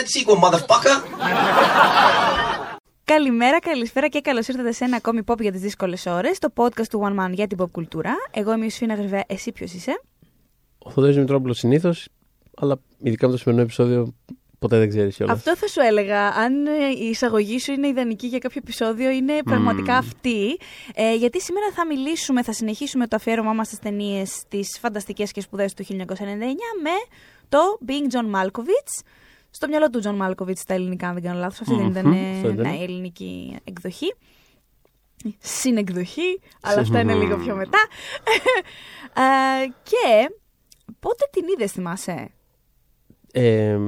that sequel, motherfucker! Καλημέρα, καλησπέρα και καλώς ήρθατε σε ένα ακόμη pop για τις δύσκολες ώρες, το podcast του One Man για την pop κουλτούρα. Εγώ είμαι η Σφίνα Γρυβαία, εσύ ποιος είσαι; Ο Θοδωρής Μητρόπουλο συνήθως, αλλά ειδικά με το σημερινό επεισόδιο ποτέ δεν ξέρεις κιόλας. Αυτό θα σου έλεγα. Αν ε, η εισαγωγή σου είναι ιδανική για κάποιο επεισόδιο, είναι πραγματικά αυτή. Ε, γιατί σήμερα θα μιλήσουμε, θα συνεχίσουμε το αφιέρωμά μας στις ταινίες τις φανταστικές και σπουδαίες του 1999 με το Being John Malkovich. Στο μυαλό του John Malkovich στα ελληνικά, αν δεν κάνω λάθος. Αυτή δεν ήταν Μμμ, ε, αυτό ήταν. ναι, ελληνική εκδοχή. Συνεκδοχή, αλλά αυτά είναι λίγο πιο μετά. Ε, και πότε την είδες, θυμάσαι; Ε,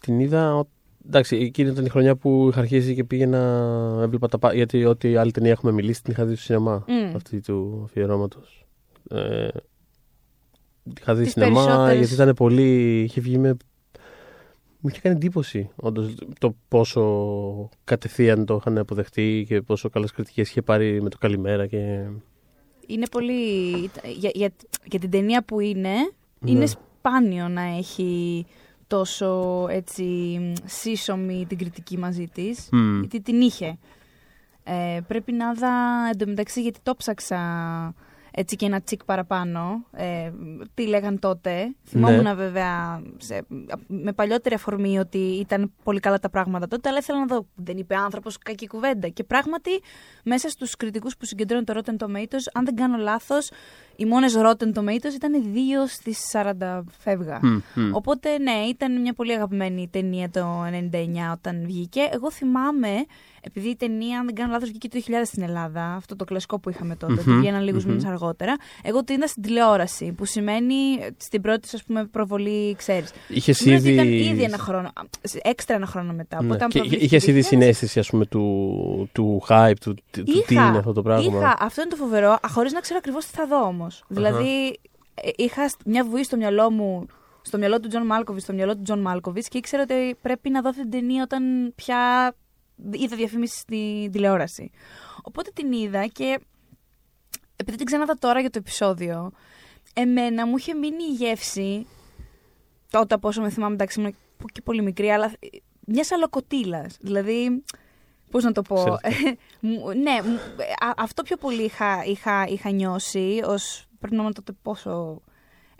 την είδα. ο- Εντάξει, εκείνη ήταν η χρονιά που είχα αρχίσει και πήγαινα. Έβλεπα τα. πα- Γιατί ό,τι άλλη ταινία έχουμε μιλήσει την είχα δει στο σινεμά. Μμ. Αυτή του αφιερώματος. Ε, την είχα δει Τις στο σινεμά περισσότερες- γιατί ήταν πολύ. είχε βγει με. Μου είχε κάνει εντύπωση όντως, το πόσο κατευθείαν το είχαν αποδεχτεί και πόσο καλές κριτικές είχε πάρει με το καλημέρα και Είναι πολύ. Για, για, για την ταινία που είναι, Ναι. είναι σπάνιο να έχει τόσο έτσι σύσσωμη την κριτική μαζί της. Μμ. Γιατί την είχε. Ε, πρέπει να δω εντωμεταξύ γιατί το ψάξα έτσι και ένα τσικ παραπάνω. Ε, τι λέγαν τότε. Θυμόμουν βέβαια σε, με παλιότερη αφορμή ότι ήταν πολύ καλά τα πράγματα τότε, αλλά ήθελα να δω. Δεν είπε άνθρωπος κακή κουβέντα. Και πράγματι, μέσα στους κριτικούς που συγκεντρώνουν το Rotten Tomatoes, αν δεν κάνω λάθος, οι μόνες Rotten Tomatoes ήταν 2 στις 40 φεύγα. Μμ, μμ. Οπότε ναι, ήταν μια πολύ αγαπημένη ταινία το 99 όταν βγήκε. Εγώ θυμάμαι, επειδή η ταινία, αν δεν κάνω λάθος, βγήκε το 2000 στην Ελλάδα, αυτό το κλασικό που είχαμε τότε, ότι Μμμ, βγαίναν λίγους μμμ. μήνες αργότερα. Εγώ την είδα στην τηλεόραση, που σημαίνει ε, στην πρώτη, ας πούμε, προβολή, ξέρεις. Είχες Σημαίνει ότι ήδη. ήταν ήδη ένα χρόνο, α, έξτρα ένα χρόνο μετά. Ναι. Οπότε, αν Και προβλήθηκε είχε ήδη 2000, συναίσθηση ας πούμε, του, του hype, του, του τι είναι αυτό το πράγμα. Είχα, αυτό είναι το φοβερό, χωρίς να ξέρω ακριβώς τι θα δω όμως. Δηλαδή, ε, είχα σ- μια βουή στο μυαλό μου, στο μυαλό του Τζον Μάλκοβιτς, στο μυαλό του Τζον Μάλκοβιτς και ήξερα ότι πρέπει να δω αυτή την ταινία όταν πια είδα διαφήμιση στη τηλεόραση. Οπότε την είδα και επειδή την ξανάδα τώρα για το επεισόδιο, εμένα μου είχε μείνει η γεύση, τότε από όσο με θυμάμαι, εντάξει, ήμουν και πολύ μικρή, αλλά μιας αλοκοτήλας. Δηλαδή, πώς να το πω; Ξέρω Μου- ναι, μου- α- αυτό πιο πολύ είχα, είχα, είχα νιώσει ως πρέπει να ήμουν τότε πόσο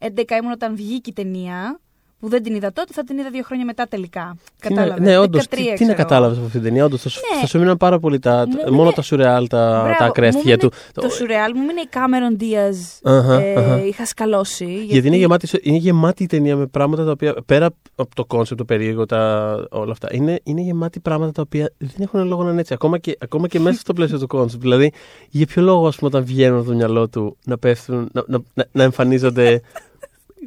11 ήμουν όταν βγήκε η ταινία που δεν την είδα τότε, θα την είδα δύο χρόνια μετά τελικά. Τι να- Κατάλαβες; Ναι, όντως. 13, Τι, τι να ξέρω. κατάλαβες από αυτή την ταινία; Όντως, θα, σου- Ναι. θα σου μείναν πάρα πολύ τα. Μου μόνο μείνε- τα surreal, τα, Μπράβο, τα ακραία μου στοιχεία μείνε του. Το surreal μου είναι η Cameron Diaz. Αχα, ε, αχα. Είχα σκαλώσει. Γιατί είναι γεμάτη, είναι γεμάτη η ταινία με πράγματα τα οποία. πέρα από το concept, το περίεργο, τα, όλα αυτά. Είναι, είναι γεμάτη πράγματα τα οποία δεν έχουν λόγο να είναι έτσι. Ακόμα και, ακόμα και μέσα στο πλαίσιο του concept. Δηλαδή, για ποιο λόγο, ας πούμε, όταν βγαίνουν από το μυαλό του να πέφτουν, να, να, να, να εμφανίζονται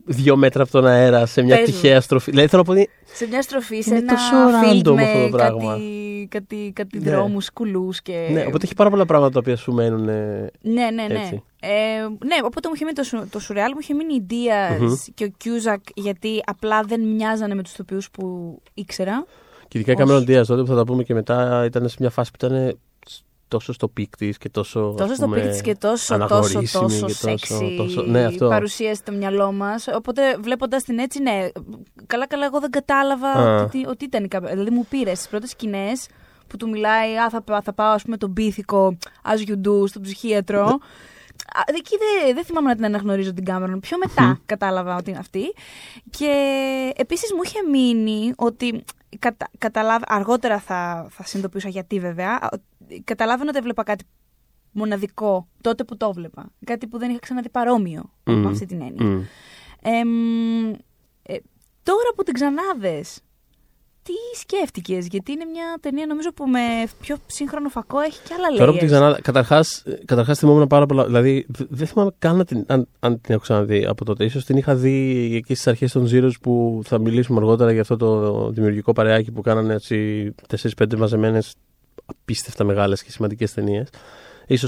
δύο μέτρα από τον αέρα σε μια Πες μου. τυχαία στροφή. Δηλαδή, θέλω να πω ότι Σε μια στροφή, σε Είναι ένα τόσο field random με αυτό το πράγμα. κάτι, κάτι, κάτι Ναι. δρόμους, κουλούς και... Ναι, οπότε έχει πάρα πολλά πράγματα τα οποία σου μένουν. ε, Ναι, ναι, ναι. Έτσι. Ε, ναι, οπότε μου είχε μείνει το, σου- το σουρεάλ, μου είχε μείνει η Diaz Μμμ. και ο Κιούζακ, γιατί απλά δεν μοιάζανε με τους τοπιούς που ήξερα. Και ειδικά η Ως- Cameron Diaz τότε που θα τα πούμε και μετά ήταν σε μια φάση που ήταν τόσο στο πικ της και τόσο. ας Τόσο στο πούμε, πίκτη και τόσο, τόσο, αναγνωρίσιμη τόσο και τόσο- σεξι τόσο- ναι, αυτό. παρουσία στο μυαλό μας. Οπότε βλέποντας την έτσι, ναι. Καλά, καλά, εγώ δεν κατάλαβα Α. ότι, ότι ήταν η Cameron. Δηλαδή μου πήρε τι πρώτες σκηνές που του μιλάει, Α, θα, πά- θα πάω, ας πούμε, τον πίθηκο, as you do, στον ψυχίατρο. Α, Εκεί δεν δεν θυμάμαι να την αναγνωρίζω την Cameron. Πιο μετά κατάλαβα ότι είναι αυτή. Και επίσης μου είχε μείνει ότι. Κατα, καταλάβα, αργότερα θα, θα συνειδητοποιούσα γιατί βέβαια. Α, ότι Καταλάβαινα ότι έβλεπα κάτι μοναδικό τότε που το έβλεπα. Κάτι που δεν είχα ξαναδεί παρόμοιο Μμμ. με αυτή την έννοια. Μμ. Εμ, ε, τώρα που την ξανάδες, τι σκέφτηκες, γιατί είναι μια ταινία νομίζω που με πιο σύγχρονο φακό έχει και άλλα Τώρα που την layers. ξανά. Καταρχάς, καταρχάς θυμόμουν πάρα πολλά. Δηλαδή, δ- δεν θυμάμαι καν να την, αν, αν την έχω ξαναδεί από τότε. σω την είχα δει εκεί στις αρχές των Zeros που θα μιλήσουμε αργότερα για αυτό το δημιουργικό παρεάκι που κάνανε έτσι 4-5 μαζεμένες απίστευτα μεγάλες και σημαντικές ταινίες. σω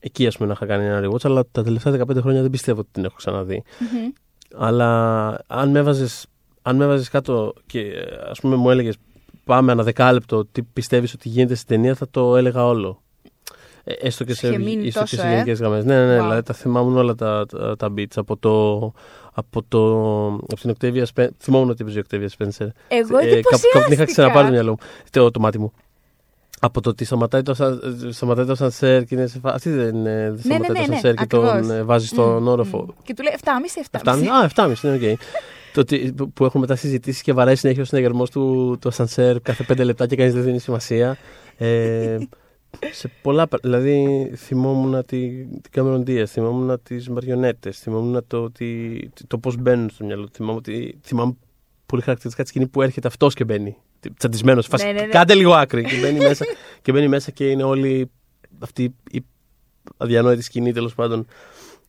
εκεί, ας πούμε, να είχα κάνει ένα rewatch, αλλά τα τελευταία 15 χρόνια δεν πιστεύω ότι την έχω ξαναδεί. Μμμ. Αλλά αν με έβαζες, αν με έβαζες κάτω και ε, ας πούμε μου έλεγες πάμε ένα δεκάλεπτο τι πιστεύεις ότι γίνεται στην ταινία θα το έλεγα όλο. Ε, έστω και σε, Είχε μείνει έστω και τόσο, σε ε; γενικές γραμμές. Ναι, ναι, ναι. Wow. Δηλαδή τα θυμάμαι όλα τα, τα, τα beats από το. Από, το, από την Octavia Spencer. Θυμόμουν ότι έπαιζε η Octavia Spencer. Εγώ Ε, κάπου- Κάπου την είχα ξαναπάρει το εντυπωσιάστηκα. μυαλό μου. Το, το μάτι μου. Από το ότι σταματάει το, σαν- σταματάει το σανσέρ και είναι σε φάση. Αυτή δεν είναι. δεν Ναι, σταματάει ναι, ναι, το ναι, σανσέρ και τον ακριβώς. ε, βάζει στον Μμμ, όροφο. μμμ. Και του λέει 7,5-7,5. 7,5. Α, 7,5 είναι οκ. Το ότι, που- που έχουμε μετά συζητήσει και βαράει συνέχεια ο συναγερμός του το σανσέρ κάθε 5 λεπτά και κανείς δεν δίνει σημασία. Ε, σε πολλά. πρα- Δηλαδή, θυμόμουν τη, την Cameron Diaz, θυμόμουν τις μαριονέτες, θυμόμουν το, ότι, το πώς μπαίνουν στο μυαλό του. Θυμάμαι, ότι, θυμάμαι πολύ χαρακτηριστικά της σκηνής που έρχεται αυτός και μπαίνει. Τσαντισμένος. Ναι, ναι, ναι. Κάντε λίγο άκρη. και, μπαίνει μέσα, και μπαίνει μέσα και είναι όλοι αυτή η αδιανόητη σκηνή τέλος πάντων.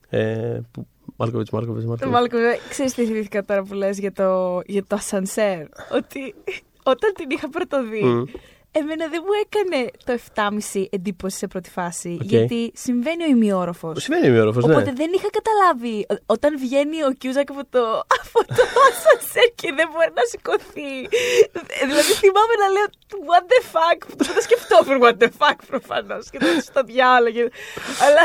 Ε, που, Μάλκοβιτς, Μάλκοβιτς, Το Μάλκοβιτς. Μάλκο, ξέρεις τι θυμήθηκα τώρα που λες για το, για το ασανσέρ. Ότι όταν την είχα πρωτοδεί, Μμ. Εμένα δεν μου έκανε το 7,5 εντύπωση σε πρώτη φάση. Οκ. Γιατί συμβαίνει ο ημιόροφος. Σημαίνει ημιόροφος, ναι. Οπότε δεν είχα καταλάβει ο- όταν βγαίνει ο Κιούζακ από το, από το ασανσέρ και δεν μπορεί να σηκωθεί. Ε, δηλαδή θυμάμαι να λέω what the fuck, που δεν το σκεφτόμουν what the fuck προφανώς και το στο διάλογο. και- αλλά,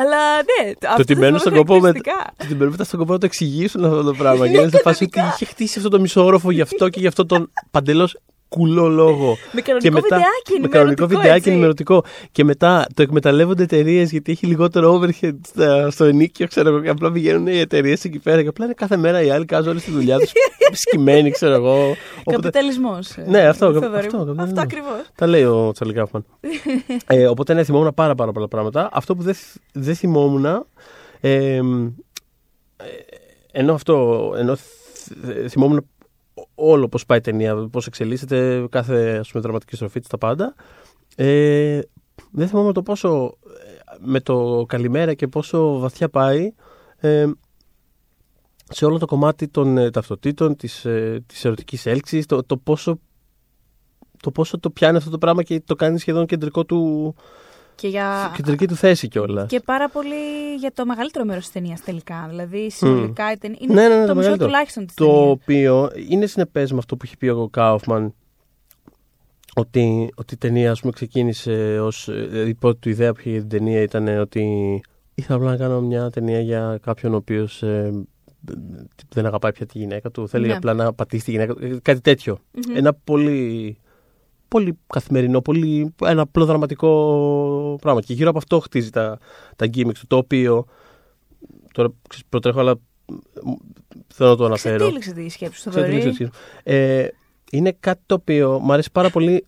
αλλά ναι, Το αυτό ότι μπαίνουν θυμάμαι στον κόπο με. χαρακτηριστικά. Το ότι μπαίνουν μετά στον κόπο να το εξηγήσουν αυτό το πράγμα. Και είναι σε φάση ότι είχε χτίσει αυτό το μισόροφο γι' αυτό και γι' αυτό τον παντελώς κουλό λόγο. Με κανονικό βιντεάκι με κανονικό ενημερωτικό, βιντεάκι έτσι. ενημερωτικό. Και μετά το εκμεταλλεύονται εταιρείες γιατί έχει λιγότερο overhead στα- στο ενίκιο, ξέρω εγώ. Και απλά πηγαίνουν οι εταιρείες εκεί πέρα και απλά είναι κάθε μέρα οι άλλοι κάνουν όλη τη δουλειά τους. σκυμμένοι, ξέρω εγώ. Οπότε, Καπιταλισμός. Ναι, αυτό, αυτό, καπιταλισμός. αυτό ακριβώς. τα λέει ο Τσαρλί Κάφμαν. ε, οπότε ναι, θυμόμουν πάρα, πάρα πολλά πράγματα. Αυτό που δεν, θ- δεν θυμόμουν. Ε, ε, ενώ αυτό. Ενώ θ- θυμόμουν όλο πώς πάει η ταινία, πώς εξελίσσεται, κάθε ας πούμε, δραματική στροφή της, τα πάντα. Ε, δεν θυμάμαι το πόσο ε, με το καλημέρα και πόσο βαθιά πάει ε, σε όλο το κομμάτι των ε, ταυτοτήτων, της, ε, της ερωτικής έλξης, το, το πόσο το πόσο το πιάνει αυτό το πράγμα και το κάνει σχεδόν κεντρικό του, Και, για... κεντρική του θέση κιόλας. και πάρα πολύ για το μεγαλύτερο μέρος της ταινίας τελικά. Δηλαδή συνολικά η ταινία. Είναι Ναι, ναι, ναι, το, το μισό μεγαλύτερο. τουλάχιστον της Το ταινίας. οποίο είναι συνεπές με αυτό που έχει πει ο Κάουφμαν ότι, ότι η ταινία ας πούμε, ξεκίνησε ως δηλαδή, η πρώτη του ιδέα που είχε για την ταινία ήταν ότι ήθελα απλά να κάνω μια ταινία για κάποιον ο οποίος ε, δεν αγαπάει πια τη γυναίκα του θέλει Ναι. απλά να πατήσει τη γυναίκα του ε, κάτι τέτοιο Μμμ. ένα πολύ πολύ καθημερινό, πολύ, ένα απλό δραματικό πράγμα και γύρω από αυτό χτίζει τα, τα gimmicks του το οποίο τώρα ξέρεις, προτρέχω αλλά μ, θέλω να το αναφέρω Ξετύλιξε τη σκέψη του, Ξέρω τι Θοδωρή. λες, ε, είναι κάτι το οποίο μου αρέσει πάρα πολύ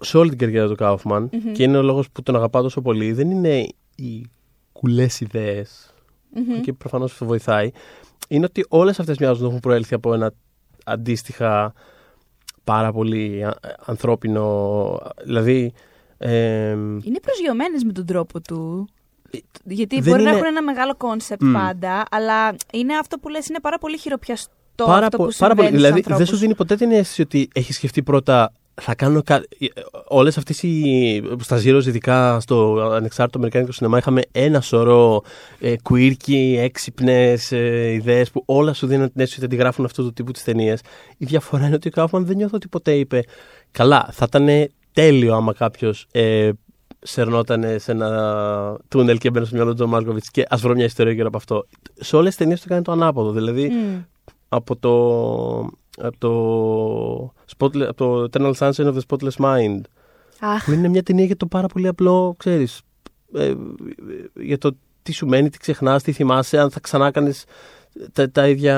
σε όλη την καριέρα του Κάουφμαν Μμμ. και είναι ο λόγος που τον αγαπάω τόσο πολύ. Δεν είναι οι κουλές ιδέες Μμμ. και προφανώς αυτό βοηθάει. Είναι ότι όλες αυτές μοιάζουν να έχουν προέλθει από ένα αντίστοιχα πάρα πολύ α- ανθρώπινο. Δηλαδή. Ε, Είναι προσγειωμένες με τον τρόπο του. Γιατί δεν μπορεί να είναι- έχουν ένα μεγάλο concept Μμ. πάντα, αλλά είναι αυτό που λες, είναι πάρα πολύ χειροπιαστό πάρα, αυτό πο- που πάρα πολύ. συμβαίνει Δηλαδή, στους δεν σου ανθρώπους. δίνει ποτέ την αίσθηση ότι έχεις σκεφτεί πρώτα. Θα κάνω κάτι. Όλες αυτές οι. Στα Zeros, ειδικά στο ανεξάρτητο Αμερικάνικο σινεμά, είχαμε ένα σωρό ε, quirky, έξυπνες ε, ιδέες που όλα σου δίνουν την αίσθηση ότι αντιγράφουν αυτού του τύπου τις ταινίες. Η διαφορά είναι ότι ο Κάουφμαν δεν νιώθω ότι ποτέ είπε. Καλά, θα ήταν τέλειο άμα κάποιος ε, σερνόταν σε ένα τούνελ και μπαίνει στο μυαλό του Τζον Μάλκοβιτς και ας βρω μια ιστορία γύρω από αυτό. Σε όλες τις ταινίες του κάνει το ανάποδο. Δηλαδή, Μμ. από το, από το, Spotless, από το Eternal Sunshine of the Spotless Mind Αχ, που είναι μια ταινία για το πάρα πολύ απλό, ξέρεις, ε, για το τι σου μένει, τι ξεχνάς, τι θυμάσαι, αν θα ξανά κάνεις τα, τα ίδια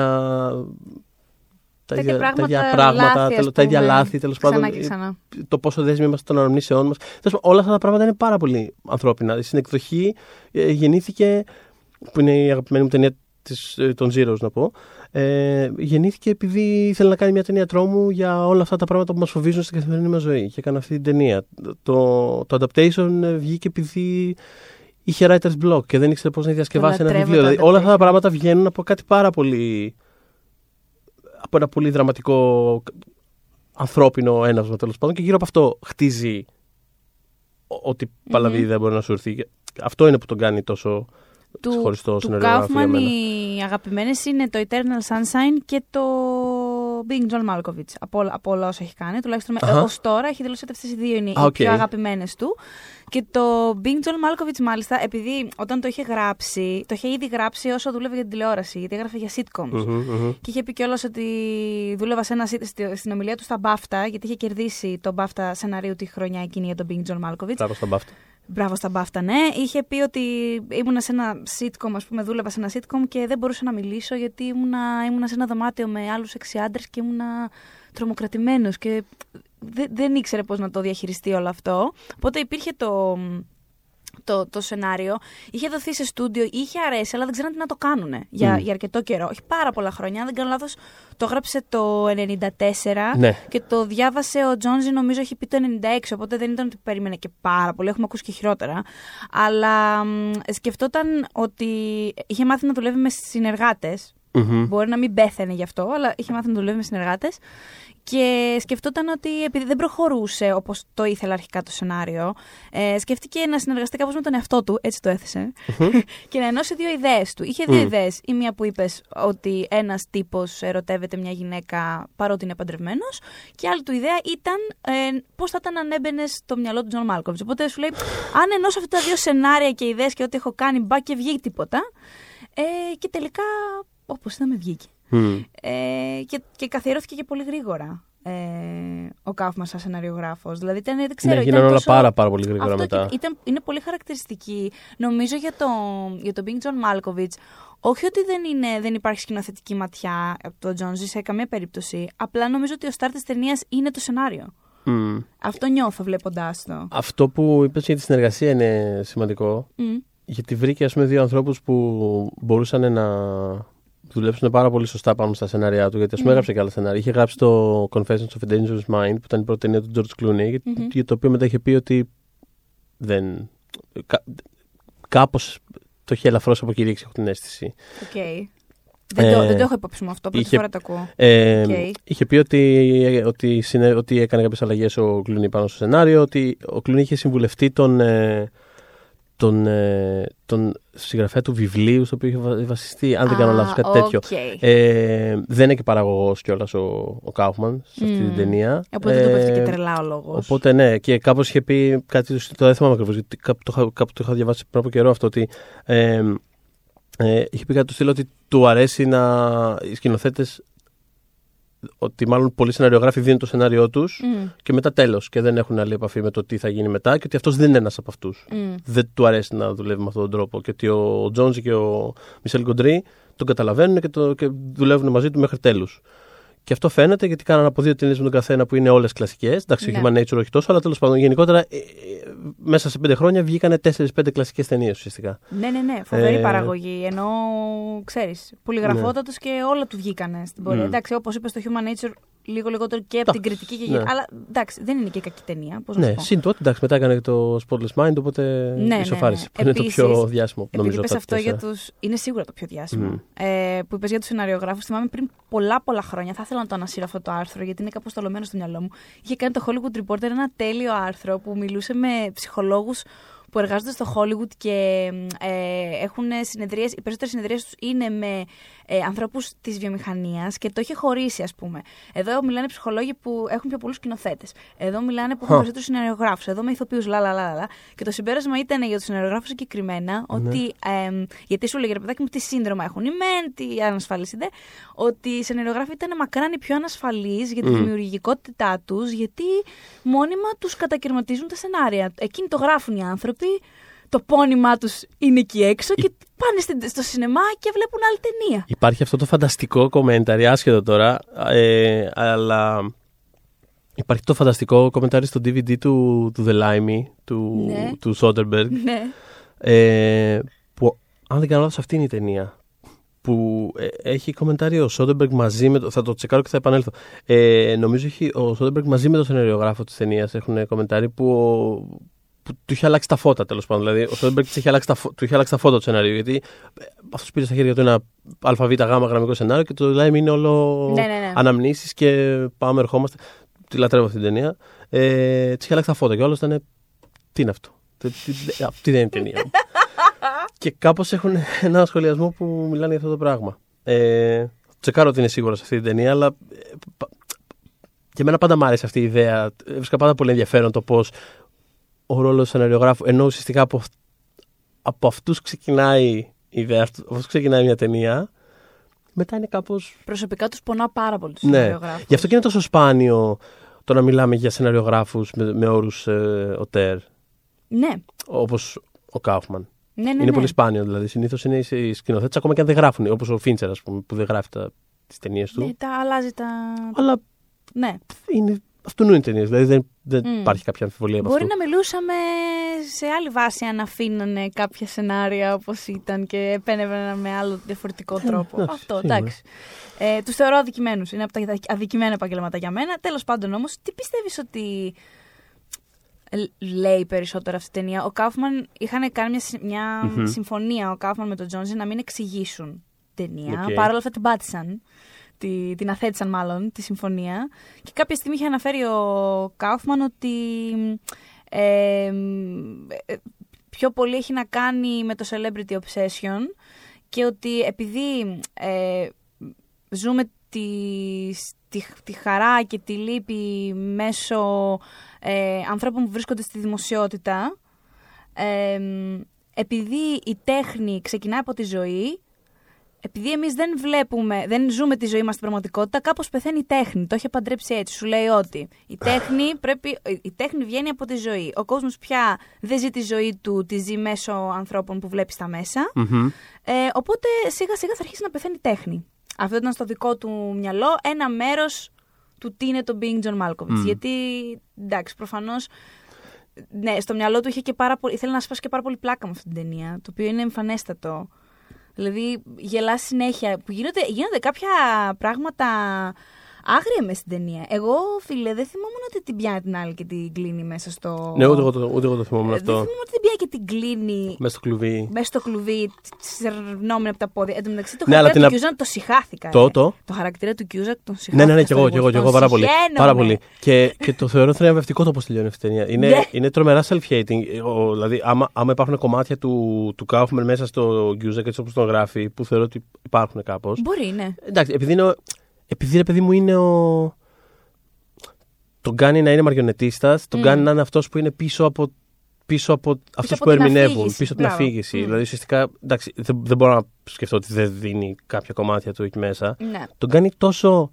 τα τέτοια ίδια, τα ίδια πράγματα, πράγματα, λάθη, ας τέλος- τα ίδια πούμε. λάθη, τέλος ξανά πάντων, και ξανά. το πόσο δέσμοι είμαστε των αναμνήσεών μας. Όλα αυτά τα πράγματα είναι πάρα πολύ ανθρώπινα. Στην εκδοχή ε, γεννήθηκε, που είναι η αγαπημένη μου ταινία της, ε, των Zeros να πω, ε, γεννήθηκε επειδή ήθελε να κάνει μια ταινία τρόμου για όλα αυτά τα πράγματα που μας φοβίζουν στην καθημερινή μας ζωή και έκανε αυτή την ταινία. Το, το adaptation ε, βγήκε επειδή είχε writer's block και δεν ήξερε πώς να διασκευάσει ένα λατρεύω βιβλίο. το Δηλαδή, όλα αυτά τα adaptation. πράγματα βγαίνουν από κάτι πάρα πολύ από ένα πολύ δραματικό ανθρώπινο έναυσμα τέλος πάντων και γύρω από αυτό χτίζει ο- ό,τι παλαβή δεν μπορεί να σου έρθει. Και Αυτό είναι που τον κάνει τόσο Του, ξεχωριστό του σεναριογράφο για Kaufman μένα. οι αγαπημένες είναι το Eternal Sunshine και το Being John Malkovich από, όλα- από όλα όσα έχει κάνει. Τουλάχιστον με- Αχα. ως τώρα έχει δηλώσει ότι αυτές οι δύο είναι Α, οι οκ. πιο αγαπημένες του. Και το Being John Malkovich, μάλιστα, επειδή όταν το είχε γράψει, το είχε ήδη γράψει όσο δούλευε για την τηλεόραση, γιατί έγραφε για sitcoms. Μμμ, μμμ. Και είχε πει κιόλας ότι δούλευα σε ένα, sit- στη- στην ομιλία του στα BAFTA, γιατί είχε κερδίσει το BAFTA σενάριο τη χρονιά εκείνη για τον Being John Malkovich. Μπράβο στα BAFTA. Μπράβο στα BAFTA, ναι. Είχε πει ότι ήμουνα σε ένα sitcom, ας πούμε, δούλευα σε ένα sitcom και δεν μπορούσα να μιλήσω γιατί ήμουνα, ήμουνα σε ένα δωμάτιο με άλλους έξι άντρες και ήμουνα τρομοκρατημένος και δεν, δεν ήξερε πώς να το διαχειριστεί όλο αυτό. Οπότε υπήρχε το, το, το σενάριο. Είχε δοθεί σε στούντιο, είχε αρέσει, αλλά δεν ξέραν τι να το κάνουν για, Μμ. για αρκετό καιρό. Όχι πάρα πολλά χρόνια. Αν δεν κάνω λάθος, το έγραψε το 94 Ναι. και το διάβασε ο Τζόνζι, νομίζω έχει πει το 96, οπότε δεν ήταν ότι περίμενε και πάρα πολύ. Έχουμε ακούσει και χειρότερα. Αλλά μ, σκεφτόταν ότι είχε μάθει να δουλεύει με συνεργάτες. Μμμ. Μπορεί να μην πέθανε γι' αυτό, αλλά είχε μάθει να δουλεύει με συνεργάτες. Και σκεφτόταν ότι επειδή δεν προχωρούσε όπως το ήθελε αρχικά το σενάριο, ε, σκέφτηκε να συνεργαστεί κάπως με τον εαυτό του, έτσι το έθεσε, και να ενώσει δύο ιδέες του. Είχε δύο Μμ. ιδέες. Η μία που είπες ότι ένας τύπος ερωτεύεται μια γυναίκα παρότι είναι παντρευμένος, και η άλλη του ιδέα ήταν ε, πώς θα ήταν αν έμπαινε στο μυαλό του Τζον Μάλκοβιτς. Οπότε σου λέει, αν ενώσω αυτά τα δύο σενάρια και ιδέες και ό,τι έχω κάνει, μπα και βγει τίποτα. Ε, και τελικά, όπως είδαμε, βγήκε. Μμ. Ε, και, και καθιερώθηκε και πολύ γρήγορα ε, ο Κάουφμαν σαν σεναριογράφος. Δηλαδή ήταν, δεν ξέρω, Ναι, ήταν γίνανε όλα τόσο- πάρα, πάρα πολύ γρήγορα αυτό μετά. και- Ήταν, είναι πολύ χαρακτηριστική. Νομίζω για το, για το Being John Malkovich, όχι ότι δεν, είναι, δεν υπάρχει σκηνοθετική ματιά από τον Τζόνζι σε καμία περίπτωση. Απλά νομίζω ότι ο σταρ της ταινίας είναι το σενάριο. Μμ. Αυτό νιώθω βλέποντάς το. Αυτό που είπες για τη συνεργασία είναι σημαντικό. Μμ. Γιατί βρήκε ας πούμε, δύο ανθρώπους που μπορούσαν να δουλέψουν πάρα πολύ σωστά πάνω στα σενάρια του. Γιατί ας πούμε Ναι. έγραψε και άλλα σενάρια. Είχε γράψει το Confessions of a Dangerous Mind, που ήταν η πρώτη ταινία του George Clooney, για- Μμμ. για το οποίο μετά είχε πει ότι δεν. Κα, κάπως το είχε ελαφρώς αποκηρύξει, έχω την αίσθηση. Οκ. Δεν, το, Ε, δεν το έχω υπόψη μου αυτό. Πρώτη είχε- φορά το ακούω. Ε, Οκ. Είχε πει ότι, ότι, συνε- ότι έκανε κάποιες αλλαγές ο Κλούνι πάνω στο σενάριο, ότι ο Κλούνι είχε συμβουλευτεί τον, ε, τον, ε, τον συγγραφέα του βιβλίου στο οποίο είχε βα- βασιστεί, αν δεν κάνω Α, λάθος, κάτι τέτοιο. οκ. Ε, δεν είναι και παραγωγός κιόλας ο, ο Κάουφμαν σε αυτή Μμ. την ταινία. Οπότε του πέφτει και Ε, τρελά ο λόγος. Οπότε ναι, και κάπως είχε πει κάτι. Το δεν θυμάμαι ακριβώς, γιατί κάπου το, είχα- κάπου το είχα διαβάσει πριν από καιρό αυτό. Ότι ε, ε, είχε πει κάτι του στυλ ότι του αρέσει να. οι σκηνοθέτες. Ότι μάλλον πολλοί σεναριογράφοι δίνουν το σενάριό τους Μμ, και μετά τέλος. Και δεν έχουν άλλη επαφή με το τι θα γίνει μετά και ότι αυτός δεν είναι ένας από αυτούς. μμ. Δεν του αρέσει να δουλεύει με αυτόν τον τρόπο. Και ότι ο Τζόντζι και ο Μισελ Γκοντρί τον καταλαβαίνουν και, το, και δουλεύουν μαζί του μέχρι τέλους. Και αυτό φαίνεται γιατί κάνανε από δύο ταινίες με τον καθένα που είναι όλες κλασικές. Εντάξει, Ναι. ο Human Nature όχι τόσο, αλλά τέλος πάντων γενικότερα ε, ε, μέσα σε πέντε χρόνια βγήκανε τέσσερι-πέντε κλασικές ταινίες ουσιαστικά. Ναι, ναι, ναι. Φοβερή Ε, παραγωγή. Ενώ ξέρεις, πολυγραφότατος και όλα του βγήκανε στην πορεία. Μμ. Εντάξει, όπως είπες στο Human Nature, λίγο λιγότερο και από Εντάξει, την κριτική. Και... ναι. Αλλά εντάξει, δεν είναι και κακή ταινία. Πώς να Ναι, σου πω. συν το ότι εντάξει, μετά έκανε και το Spotless Mind, οπότε Ναι, ναι, ισοφάρισε. ναι. Που είναι το Επίσης, πιο διάσημο, Επειδή νομίζω. είπες από τα αυτό για τέσσερα. του. Είναι σίγουρα το πιο διάσημο. Μμ. Ε, που είπες για τους σεναριογράφους. Θυμάμαι πριν πολλά πολλά χρόνια. Θα ήθελα να το ανασύρω αυτό το άρθρο, γιατί είναι κάπως τολωμένο στο μυαλό μου. Είχε κάνει το Hollywood Reporter ένα τέλειο άρθρο που μιλούσε με ψυχολόγους που εργάζονται στο Hollywood και ε, έχουν συνεδρίες, οι περισσότερες συνεδρίες τους είναι με ε, ανθρώπους της βιομηχανίας και το είχε χωρίσει ας πούμε. Εδώ μιλάνε ψυχολόγοι που έχουν πιο πολλούς σκηνοθέτες. Εδώ μιλάνε που έχουν Χα. περισσότερους συνεργογράφους. Εδώ με ηθοποιούς λα, λα, λα, λα. Και το συμπέρασμα ήταν για τους συνεργογράφους συγκεκριμένα Ναι. ότι, ε, γιατί σου λέγε ρε παιδάκι μου τι σύνδρομα έχουν οι μεν, τι ανασφάλιση δε, ότι οι συνεργογράφοι ήταν μακράν οι πιο ανασφαλείς για τη Μμ. δημιουργικότητά τους γιατί μόνιμα τους κατακαιρματίζουν τα σενάρια. Εκείνοι το γράφουν οι άνθρωποι, το πόνημά τους είναι εκεί έξω και πάνε στην- στο σινεμά και βλέπουν άλλη ταινία. Υπάρχει αυτό το φανταστικό κομμένταρι, άσχετο τώρα, ε, αλλά υπάρχει το φανταστικό κομμένταρι στο DVD του, του The Limey, του, Ναι. του Soderbergh, Ναι. ε, που αν δεν κάνω λάθος αυτή είναι η ταινία. Που ε, έχει κομμεντάρι ο Soderbergh μαζί με το. Θα το τσεκάρω και θα επανέλθω. Ε, νομίζω έχει ο Soderbergh μαζί με τον σενεριογράφο της ταινίας έχουν κομμεντάρι που, ο- που του είχε αλλάξει τα φώτα τέλος πάντων. Δηλαδή, ο Soderbergh της είχε αλλάξει τα, φω- του είχε αλλάξει τα φώτα του σενάριου. Γιατί αυτό πήρε στα χέρια του ένα ΑΒΓ γραμμικό σενάριο και το Lime είναι όλο Ναι, ναι, ναι. αναμνήσεις και πάμε, ερχόμαστε. Τη λατρεύω αυτή την ταινία. Ε, της είχε αλλάξει τα φώτα και όλο ήταν. Τι είναι αυτό; Τι, τι- αυτή δεν είναι η ταινία. και κάπως έχουν ένα σχολιασμό που μιλάνε για αυτό το πράγμα. Ε, τσεκάρω ότι είναι σίγουρο σε αυτή την ταινία, αλλά ε, πα- και εμένα πάντα μου άρεσε αυτή η ιδέα. Βρίσκα πάντα πολύ ενδιαφέρον το πώς ο ρόλος του σεναριογράφου, ενώ ουσιαστικά από, αυ- από αυτούς ξεκινάει η ιδέα, από αυτούς ξεκινάει μια ταινία, μετά είναι κάπω. Προσωπικά τους πονά πάρα πολύ τους Ναι. σεναριογράφους. Γι' αυτό και είναι τόσο σπάνιο το να μιλάμε για σεναριογράφους με, με όρους ε, οτέρ, Ναι, όπως ο Κάουφμαν. ναι, ναι. είναι ναι. πολύ σπάνιο δηλαδή. Συνήθως είναι οι- οι σκηνοθέτες, ακόμα και αν δεν γράφουν, όπως ο Φίντσερ, ας πούμε, που δεν γράφει τις ταινίες του. Ναι, τα αλλάζει τα. Αλλά Ναι. είναι, αυτού είναι ταινίες. Δηλαδή δεν, δεν Μμ. υπάρχει κάποια αμφιβολία από Μπορεί αυτό. να μιλούσαμε σε άλλη βάση αν αφήνανε κάποια σενάρια όπως ήταν και επένευαν με άλλο διαφορετικό τρόπο. εντάξει, Αυτό, σίγουρα. εντάξει. Ε, τους θεωρώ αδικημένους. Είναι από τα αδικημένα επαγγέλματα για μένα. Τέλος πάντων όμως, τι πιστεύεις ότι ε, λέει περισσότερο αυτή η ταινία; Ο Κάουφμαν είχαν κάνει μια, συ- μια Μμμ. συμφωνία ο Κάουφμαν με τον Τζόνζι να μην εξηγήσουν ταινία. Οκ. Παρ' όλα αυτά την πάτησαν. Τη, την αθέτησαν μάλλον τη συμφωνία. Και κάποια στιγμή είχε αναφέρει ο Κάουφμαν ότι ε, ε, πιο πολύ έχει να κάνει με το celebrity obsession και ότι επειδή ε, ζούμε τη, τη, τη χαρά και τη λύπη μέσω ε, ανθρώπων που βρίσκονται στη δημοσιότητα, ε, επειδή η τέχνη ξεκινάει από τη ζωή, επειδή εμείς δεν βλέπουμε, δεν ζούμε τη ζωή μας στην πραγματικότητα, κάπως πεθαίνει η τέχνη. Το έχει παντρέψει έτσι. Σου λέει ότι η τέχνη, πρέπει, η τέχνη βγαίνει από τη ζωή. Ο κόσμος πια δεν ζει τη ζωή του, τη ζει μέσω ανθρώπων που βλέπει στα μέσα. Μμμ. Ε, οπότε σιγά σιγά θα αρχίσει να πεθαίνει η τέχνη. Αυτό ήταν στο δικό του μυαλό ένα μέρος του τι είναι το Being John Malkovich. Μμ. Γιατί εντάξει, προφανώς. Ναι, στο μυαλό του είχε και πάρα πολύ. Ήθελε να σπάσει και πάρα πολύ πλάκα με αυτή την ταινία. Το οποίο είναι εμφανέστατο. Δηλαδή, γελάς συνέχεια. Που γίνονται, γίνονται κάποια πράγματα άγρια με στην ταινία. Εγώ, φίλε, δεν θυμόμουν ότι την πιάνει την άλλη και την κλείνει μέσα στο. Ναι, ούτε εγώ, το, ούτε εγώ το θυμόμουν Ε, αυτό. Δεν θυμόμουν ότι την πιάνει και την κλείνει Μέσα στο κλουβί. μέσα στο κλουβί, σερνόμενη από τα πόδια. Εν τω μεταξύ, το Ναι, αλλά χαρακτήρα την του α- Κιούζακ το συχάθηκα. Το, ε. το. Το χαρακτήρα του Κιούζακ τον συχάθηκα. Ναι, ναι, ναι, και στο εγώ, και εγώ, Hollywood. και εγώ Τον πάρα πολύ. συχαίνομαι. Πάρα πολύ. Και, και το θεωρώ θριαμβευτικό το πώς τελειώνει αυτή η ταινία. Είναι, Ναι. είναι τρομερά self-hating. Ο- δηλαδή, άμα, άμα υπάρχουν κομμάτια του, του Kaufman μέσα στο Κιούζακ, έτσι όπως τον γράφει, που θεωρώ ότι υπάρχουν κάπως. Μπορεί, ναι. Εντάξει, επειδή, είναι, ο- επειδή ρε παιδί μου είναι ο. Τον κάνει να είναι μαριονετίστας, τον Μμ. κάνει να είναι αυτός που είναι πίσω από, πίσω από αυτούς από που την ερμηνεύουν, αφήγηση. πίσω από την Μπράβο. αφήγηση. Μμ. Δηλαδή, ουσιαστικά, εντάξει, δεν, δεν μπορώ να σκεφτώ ότι δεν δίνει κάποια κομμάτια του εκεί μέσα. ναι. Τον κάνει τόσο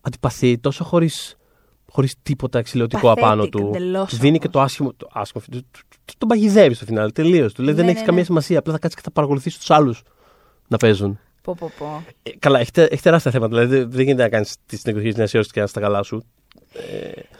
αντιπαθή, τόσο χωρίς χωρίς τίποτα εξηλαιωτικό Pathetic, απάνω του. εντελώς Του δίνει όμως. και το άσχημο. Το άσχημο του- του- του- τον παγιδεύει στο φινάλ. Τελείως. Του λέει δεν Ναι, έχεις ναι, καμία ναι. σημασία. Απλά θα κάτσεις και θα παρακολουθήσει τους άλλους να παίζουν. Πω, πω, πω. Ε, καλά, έχει, τε- έχει τεράστια θέματα. Δηλαδή δεν δεν γίνεται να κάνεις τις εκδοχέ τη Νέας Υόρκης και να στα καλά σου.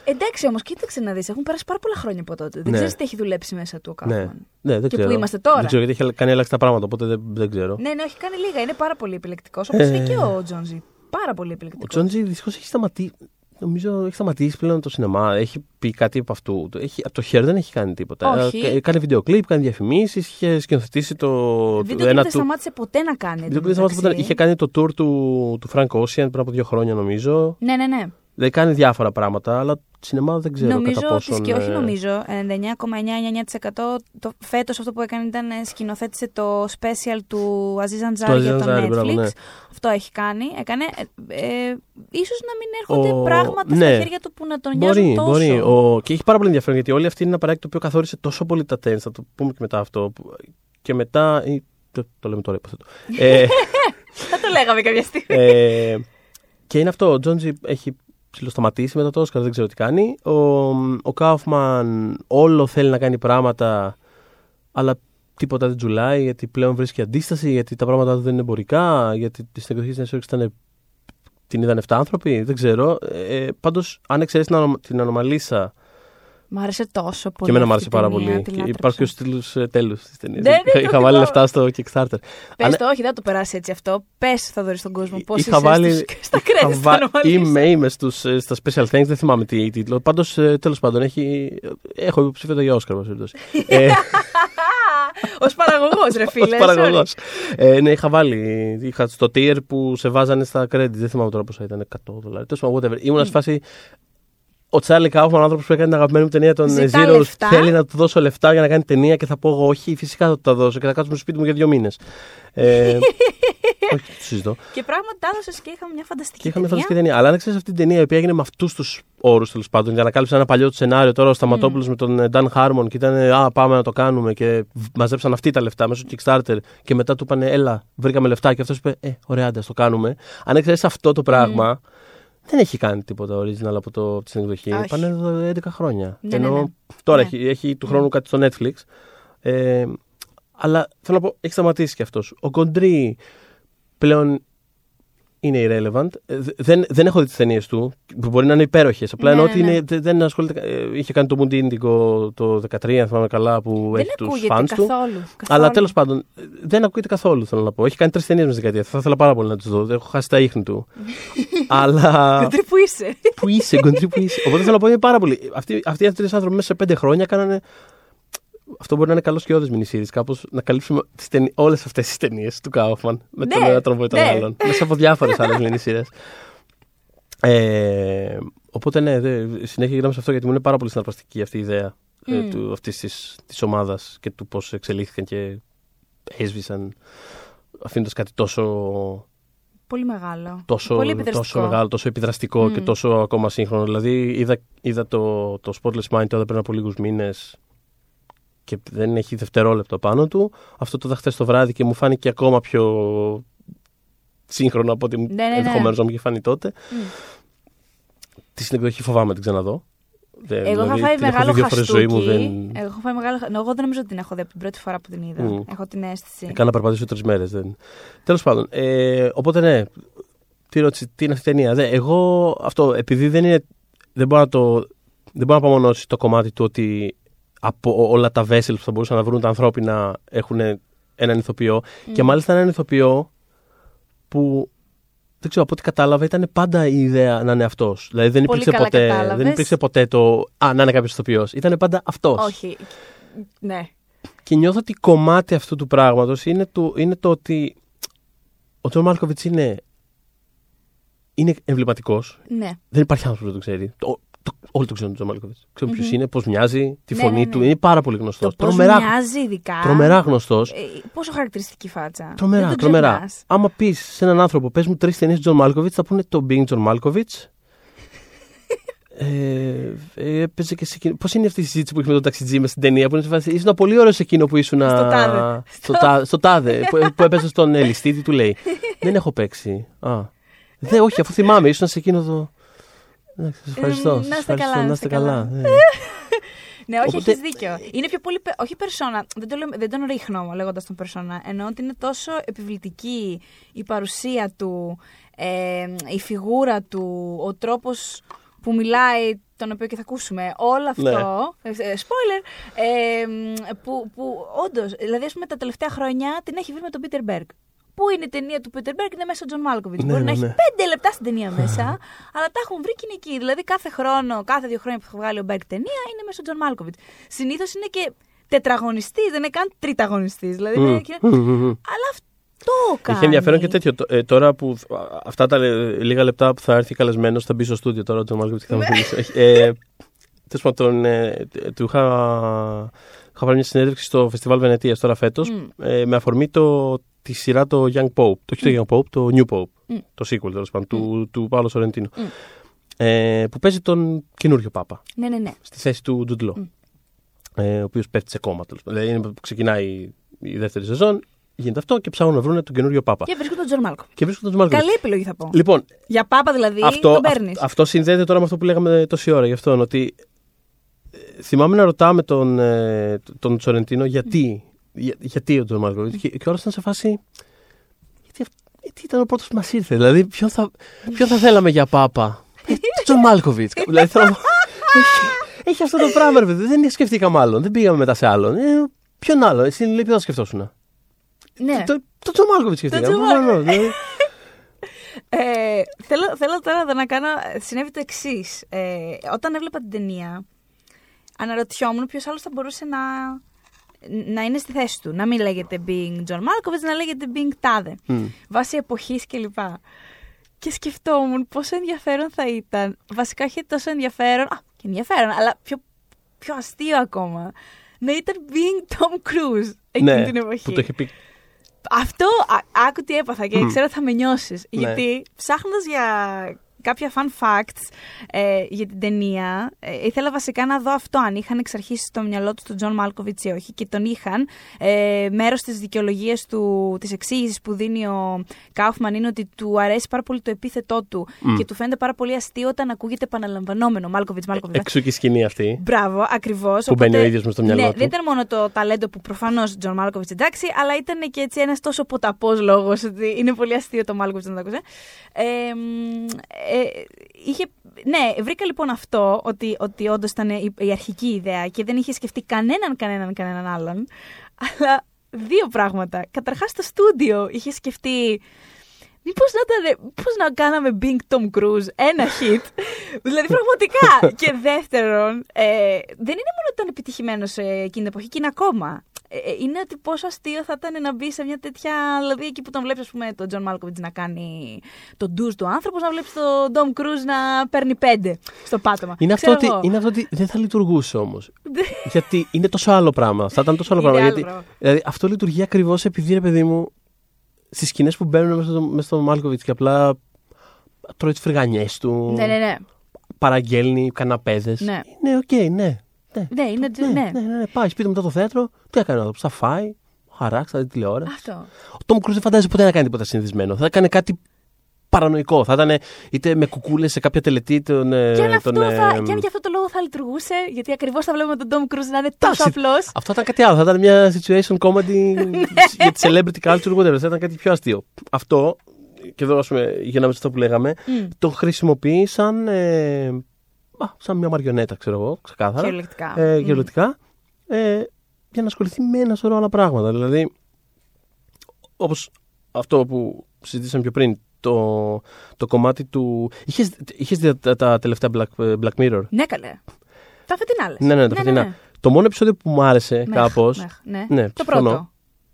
Εντάξει όμως, κοίταξε να δεις. Έχουν περάσει πάρα πολλά χρόνια από τότε. Δεν Ναι. ξέρεις τι έχει δουλέψει μέσα του ο Ναι. Κάφμαν. ναι, δεν Και ξέρω. πού είμαστε τώρα. Δεν ξέρω γιατί έχει κάνει ελάχιστα πράγματα, οπότε δεν, δεν ξέρω. Ναι, ναι, έχει κάνει λίγα. Είναι πάρα πολύ επιλεκτικός. Όπως Ε. είναι και ο Τζόνζι. Πάρα πολύ Ο επιλεκτικό. Τζόντζι δυστυχώς έχει σταματήσει. Νομίζω έχει σταματήσει πλέον το σινεμά. Έχει πει κάτι από αυτού. Το Έχει, από το χέρι δεν έχει κάνει τίποτα. Όχι. Ε, κάνει βίντεο κλιπ, κάνει διαφημίσεις, είχε σκηνοθετήσει το. Βίντεο το κλιπ ένα δεν του. σταμάτησε ποτέ να κάνει. Βίντεο κλιπ δεν σταμάτησε ποτέ. Είχε κάνει το tour του, του Frank Ocean πριν από δύο χρόνια νομίζω. Ναι, ναι, ναι. Δεν κάνει διάφορα πράγματα, αλλά σινεμά δεν ξέρω νομίζω κατά ότι πόσον. και όχι ε, νομίζω, 99,99% το φέτος αυτό που έκανε ήταν ε, σκηνοθέτησε το special του Aziz Ansari Aziz για το Ansari, Netflix. μπράβο, ναι. Αυτό έχει κάνει. Έκανε, ε, ε, ίσως να μην έρχονται Ο- πράγματα ναι. στα χέρια του που να τον νοιάζουν Μπορεί, τόσο. μπορεί. Ο... Και έχει πάρα πολύ ενδιαφέρον γιατί όλη αυτή είναι ένα παράκι το οποίο καθόρισε τόσο πολύ τα τέννη. Θα το πούμε και μετά αυτό. που- Και μετά. ή- Το, το λέμε τώρα, υποθέτω. ε, Θα το λέγαμε κάποια στιγμή. ε, και είναι αυτό. Ο Τζόντζι έχει ψηλοσταματήσει μετά το Όσκαρ, δεν ξέρω τι κάνει. Ο, ο Κάουφμαν όλο θέλει να κάνει πράγματα, αλλά τίποτα δεν τζουλάει, γιατί πλέον βρίσκει αντίσταση, γιατί τα πράγματα του δεν είναι εμπορικά, γιατί στην εκδοχή της ήταν. Την είδαν 7 άνθρωποι, δεν ξέρω. Ε, Πάντως, αν εξαιρέσεις την, ανο- την ανομαλίσα. Μ' άρεσε τόσο πολύ. και εμένα μου αυτή άρεσε η πάρα ταινία, πολύ. τη Και λάτρεψα. υπάρχει και ο στήλο τέλου της ταινίας. Ναι, ναι, είχα, το είχα βάλει θυμάμαι. λεφτά στο Kickstarter. Πες Αν- το, όχι, δεν θα το περάσει έτσι αυτό. Πες, θα δωρεί στον κόσμο πώ είσαι είχα βάλει. στους- στα είχα credits βα- θα ανομαλείς. Είμαι, είμαι στους, ε, στα special thanks, δεν θυμάμαι τι τίτλο. Πάντως, τέλος πάντων, έχει, έχω υποψήφιο για Όσκαρ, εν πάση περιπτώσει. ε, Ω παραγωγός, ρε φίλε. ως παραγωγός. Ε, ναι, είχα βάλει. Είχα στο tier που σε βάζανε στα credits. Δεν θυμάμαι τώρα πόσα ήταν. 100 δολάρια. Τέλος πάντων, whatever. Ήμουν σε φάση. Ο Τσάρλι Κάουφμαν, ο άνθρωπος που έκανε την αγαπημένη μου ταινία των Ζητά Zero, λεφτά. θέλει να του δώσω λεφτά για να κάνει ταινία και θα πω εγώ όχι. Φυσικά θα του τα δώσω και θα κάτσουμε στο σπίτι μου για δύο μήνες. Ε, Όχι, το συζητώ. Και πράγματι τα έδωσε και είχαμε μια φανταστική Και είχαμε ταινία. φανταστική ταινία. Αλλά αν ξέρεις αυτή την ταινία η οποία έγινε με αυτούς τους όρους τέλος πάντων, για να κάλυψε ένα παλιό του σενάριο. Τώρα ο Σταματόπουλος με τον ε, Dan Harmon και ήταν ε, Α, πάμε να το κάνουμε. Και μαζέψαν αυτοί τα λεφτά μέσω Kickstarter. Και μετά του είπαν Έλα, βρήκαμε λεφτά. Και αυτός είπε Ε, ωραία, άντε, ας το κάνουμε. Αν ξέρεις αυτό το πράγμα, δεν έχει κάνει τίποτα original από, το, από την εκδοχή. Όχι. Πάνε εδώ 11 χρόνια. Ναι, Ενώ ναι, ναι. τώρα Ναι. Έχει, έχει του χρόνου κάτι στο Netflix. Ε, αλλά θέλω να πω, έχει σταματήσει κι αυτός. Ο Κοντρί πλέον είναι irrelevant. Ε, δε- Δεν, δεν έχω δει τις ταινίες του, που μπορεί να είναι υπέροχες. Απλά Ναι, εννοώ ναι, ότι ναι. είναι, δεν, δεν ασχολείται. ε, Είχε κάνει το Moon Indigo το 2013, αν θυμάμαι καλά, που Δεν έχει τους ακούγεται fans καθόλου. του. καθόλου. Αλλά τέλος πάντων, ε, δεν ακούγεται καθόλου, θέλω να πω. Έχει κάνει τρεις ταινίες μες στη δεκαετία. Θα ήθελα πάρα πολύ να τις δω. Έχω χάσει τα ίχνη του. Αλλά. Κοντρί που είσαι. που είσαι, κοντρί που είσαι. Οπότε θέλω να πω είναι πάρα πολύ. Αυτοί, αυτοί οι τρεις άνθρωποι μέσα σε πέντε χρόνια κάνανε. Αυτό μπορεί να είναι καλός και όδε μινισύρι. Κάπως να καλύψουμε όλες αυτές τις ταινίες του Κάουφμαν. Με τον Ναι, ένα τρόπο ή τον ναι. άλλον. Μέσα από διάφορες άλλες μινισύρε. Ε, οπότε ναι, δε, συνέχεια γυρνάμε σε αυτό γιατί μου είναι πάρα πολύ συναρπαστική αυτή η ιδέα ε, Μμ. του, αυτής της, της ομάδας και του πώς εξελίχθηκαν και έσβησαν αφήνοντας κάτι τόσο, Πολύ μεγάλο. τόσο, Πολύ επιδραστικό. τόσο μεγάλο, τόσο επιδραστικό Μμ. και τόσο ακόμα σύγχρονο. Δηλαδή είδα, είδα το, το Spotless Mind τώρα πριν από λίγους μήνες και δεν έχει δευτερόλεπτο πάνω του. Αυτό το είδα χθες το βράδυ και μου φάνηκε ακόμα πιο σύγχρονο από ό,τι Ναι, ναι, ναι. ενδεχομένως να μου είχε φανεί τότε. Μμ. Τη συνεκδοχή φοβάμαι να την ξαναδώ. Δεν- Εγώ είχα δηλαδή, φάει την έχω μεγάλο δει δύο φορές στη ζωή χαστούκι. μου. Δεν... Εγώ, έχω φάει μεγάλο... χα- εγώ δεν νομίζω ότι την έχω δει από την πρώτη φορά που την είδα. Μμ. Έχω την αίσθηση. Έκανα να περπατήσω τρεις μέρες. Δεν... Τέλος πάντων. Ε, οπότε ναι. Τι, ρώτησε, τι είναι αυτή η ταινία. Δε, εγώ αυτό, επειδή δεν είναι. Δεν μπορώ να το. Δεν μπορώ να απομονώσει το κομμάτι του ότι από όλα τα vessels που θα μπορούσαν να βρουν τα ανθρώπινα έχουν έναν ηθοποιό. Μμ. Και μάλιστα έναν ηθοποιό που δεν ξέρω, από ό,τι κατάλαβα ήταν πάντα η ιδέα να είναι αυτός. Δηλαδή δεν Πολύ υπήρξε, καλά ποτέ, κατάλαβες. δεν υπήρξε ποτέ το. Α, να είναι κάποιος ηθοποιός. Ήταν πάντα αυτός. Όχι. Ναι. Και νιώθω ότι κομμάτι αυτού του πράγματος είναι, το- είναι το ότι ο Τζον Μάλκοβιτς είναι, είναι εμβληματικός. Ναι. Δεν υπάρχει άνθρωπος που δεν το ξέρει. Το, το, όλοι το ξέρουν τον Τζον Μάλκοβιτς. Ξέρουν ποιο Μμμ. είναι, πώς μοιάζει, τη Ναι, φωνή ναι, ναι. του. Είναι πάρα πολύ γνωστός. Το πώς Τρομερά, μοιάζει ειδικά. τρομερά γνωστός. Ε, πόσο χαρακτηριστική φάτσα. Τρομερά, Δεν το τρομερά. ξεχνάς. Άμα πεις σε έναν άνθρωπο, πες μου τρεις ταινίες του Τζον Μάλκοβιτς, θα πούνε το Being John Malkovich. ε, ε, έπαιζε και σε εκείνο. Πώς είναι αυτή η συζήτηση που έχει με τον ταξιτζή μες στην ταινία, που είναι σε φάση. Ήσουν πολύ ωραίος σε εκείνο που ήσουν. Στο τάδε. Στο, τα- στο τάδε. που, που έπαιζε στον ε, ληστή, τι του λέει. Δεν έχω παίξει. Α. Δε, όχι, αφού θυμάμαι, ήσουν σε εκείνο το. Εντάξει, σας ευχαριστώ. Ε, σας να είστε ευχαριστώ, καλά, να να είστε είστε καλά. καλά. ναι. Ναι, όχι, Οπότε- έχεις δίκιο. Είναι πιο πολύ. πε- Όχι περσόνα. Δεν, το λέω- δεν τον ρίχνω λέγοντας τον περσόνα. Εννοώ ότι είναι τόσο επιβλητική η παρουσία του, ε, η φιγούρα του, ο τρόπος που μιλάει, τον οποίο και θα ακούσουμε. Όλο αυτό. ε, ε, spoiler. Ε, μ, που που όντως, δηλαδή, ας πούμε, τα τελευταία χρόνια την έχει βρει με τον Πίτερ Μπέργκ. Πού είναι η ταινία του Πίτερ Μπέργκ, είναι μέσα ο Τζον Μάλκοβιτς. Ναι, Μπορεί ναι, να ναι. έχει πέντε λεπτά στην ταινία μέσα, αλλά τα έχουν βρει και είναι εκεί. Δηλαδή κάθε χρόνο, κάθε δύο χρόνια που θα βγάλει ο Μπέργκ ταινία είναι μέσα ο Τζον Μάλκοβιτς. Συνήθως είναι και τετραγωνιστής, δεν είναι καν τριταγωνιστής. Δηλαδή, είναι και- Μμ, μμ, μμ. Αλλά αυτό κάνει. Είχε ενδιαφέρον και τέτοιο. Το- ε, τώρα που α, αυτά τα λε- λίγα λεπτά που θα έρθει καλεσμένος, θα μπει στο στούντιο τώρα ο Τζον Μάλκοβιτς και θα Ναι. μα μιλήσει. Έχει, Ε, Τέλος πάντων, ε, του είχα, είχα πάρει μια συνέντευξη στο Φεστιβάλ Βενετίας τώρα φέτος Μμ. ε, με αφορμή το, τη σειρά το Young Pope. Το, όχι το Young Pope, το New Pope. Μμ. Το sequel τέλος πάντων, του, του Πάολο Σορεντίνο. Μμ. Ε, που παίζει τον καινούριο Πάπα Ναι, ναι, ναι. στη θέση του Τζουντ Λο. Μμ. Ε, ο οποίος πέφτει σε κώμα τέλος πάντων. Δηλαδή είναι που ξεκινάει η δεύτερη σεζόν, γίνεται αυτό και ψάχνουν να βρουν τον καινούριο Πάπα. Και βρίσκουν τον Τζον Μάλκοβιτς. Και βρίσκουν τον Τζον Μάλκοβιτς. Καλή επιλογή θα πω. Λοιπόν, Για πάπα δηλαδή, αυτό, τον αυ- παίρνεις. αυτό συνδέεται τώρα με αυτό που λέγαμε τόση ώρα γι' αυτόν. Ότι ε, θυμάμαι να ρωτάμε τον, ε, τον Σορεντίνο γιατί, για- γιατί ο Τζον Μάλκοβιτ. Και, και όλα ήταν σε φάση. Γιατί, αυ- γιατί ήταν ο πρώτος που μας ήρθε. Δηλαδή, ποιον θα, ποιον θα θέλαμε για Πάπα; Ε, τον Τζον Μάλκοβιτς. δηλαδή, θέλω να πω, έχει, έχει αυτό το πράγμα, ρε παιδί μου. Δεν σκεφτήκαμε άλλον. Δεν πήγαμε μετά σε άλλον. Ε, ποιον άλλο. Εσύ λέει, ποιον θα σκεφτόσουν. Ναι. Το, το Τζον Μάλκοβιτς σκεφτήκαμε. Τζον Μάλκοβιτς. Δηλαδή, Ε, θέλω, θέλω τώρα εδώ να κάνω. Συνέβη το εξής. Ε, όταν έβλεπα την ταινία, αναρωτιόμουν ποιος άλλος θα μπορούσε να, να είναι στη θέση του. Να μην λέγεται Being John Malkovich, να λέγεται Being Τάδε. μ. Βάσει εποχής κλπ. Και σκεφτόμουν πόσο ενδιαφέρον θα ήταν. Βασικά όχι τόσο ενδιαφέρον. Α, και ενδιαφέρον, αλλά πιο, πιο αστείο ακόμα. Να ήταν Being Tom Cruise εκείνη ναι, την εποχή. που το είχε πει Αυτό, α, άκου τι έπαθα και ξέρω ότι θα με νιώσεις. Ναι. Γιατί ψάχνοντας για κάποια fun facts ε, για την ταινία, ε, ήθελα βασικά να δω αυτό, αν είχαν εξαρχής στο μυαλό τους τον Τζον Μάλκοβιτς ή όχι. Και τον είχαν. Ε, Μέρος της δικαιολογίας του, της εξήγησης που δίνει ο Κάουφμαν είναι ότι του αρέσει πάρα πολύ το επίθετό του και του φαίνεται πάρα πολύ αστείο όταν ακούγεται επαναλαμβανόμενο. Μάλκοβιτς, Μάλκοβιτς. Εξού και η σκηνή αυτή. Μπράβο, ακριβώς. Που μπαίνει ο ίδιος μες στο μυαλό ναι, του. Δεν ήταν μόνο το ταλέντο που προφανώς Τζον Μάλκοβιτς εντάξει, αλλά ήταν και έτσι ένας τόσο ποταπός λόγος ότι είναι πολύ αστείο το Μάλκοβιτς να το ακούς. Ε, ε, είχε, ναι, βρήκα λοιπόν αυτό ότι, ότι όντως ήταν η, η αρχική ιδέα και δεν είχε σκεφτεί κανέναν, κανέναν, κανέναν άλλον. Αλλά δύο πράγματα. Καταρχάς το στούντιο είχε σκεφτεί. Μήπως να, ήταν, πώς να κάναμε Being Tom Cruise ένα hit. δηλαδή πραγματικά. και δεύτερον, ε, δεν είναι μόνο ότι ήταν επιτυχημένος εκείνη την εποχή, και είναι ακόμα. Ε, είναι ότι πόσο αστείο θα ήταν να μπει σε μια τέτοια. Δηλαδή, εκεί που τον βλέπεις, ας πούμε, τον Τζον Μάλκοβιτς να κάνει τον ντουζ του άνθρωπου, να βλέπεις τον Τομ Κρουζ να παίρνει πέντε στο πάτωμα. Είναι αυτό, ότι, είναι αυτό ότι δεν θα λειτουργούσε όμως. γιατί είναι τόσο άλλο πράγμα. Θα ήταν τόσο άλλο πράγμα. γιατί, δηλαδή, αυτό λειτουργεί ακριβώς επειδή, ρε παιδί μου, στις σκηνές που μπαίνουν μέσα στο, μέσα στο Μάλκοβιτς και απλά τρώει τις φρυγανιές του. Ναι, ναι, ναι. Παραγγέλνει καναπέδες. Ναι, ναι, οκ, okay, ναι. Ναι, ναι, είναι, ναι, ναι. ναι, ναι, ναι. Πάει σπίτι μετά το θέατρο. Τι έκανε να θα φάει, θα αράξει, θα δει τηλεόραση. Αυτό. Ο Τομ Κρουζ δεν φαντάζει ποτέ να κάνει τίποτα συνηθισμένο. Θα έκανε κάτι παρανοϊκό. Θα ήταν είτε με κουκούλες σε κάποια τελετή. Τον, και, αν τον, αυτό θα, και αν για αυτό το λόγο θα λειτουργούσε, γιατί ακριβώς θα βλέπουμε τον Τόμ Κρούζ να είναι τόσο απλός. Αυτό ήταν κάτι άλλο. Θα ήταν μια situation comedy για τη celebrity culture, whatever. Θα ήταν κάτι πιο αστείο. Αυτό, και εδώ ας πούμε, γυρνάμε σε αυτό που λέγαμε, mm. το χρησιμοποιεί σαν. Ε, α, σαν μια μαριονέτα, ξέρω εγώ, ξεκάθαρα. Κυριολεκτικά. Ε, κυριολεκτικά mm. ε, για να ασχοληθεί με ένα σωρό άλλα πράγματα. Δηλαδή, όπως αυτό που συζητήσαμε πιο πριν, το, το κομμάτι του. Είχες, είχες δει τα, τα τελευταία Black, Black Mirror; Ναι, καλέ. Τα φετινά λες. Ναι, ναι, τα ναι, φετινά. Ναι, ναι. Το μόνο επεισόδιο που μου άρεσε κάπω. Ναι, ναι, το πρώτο.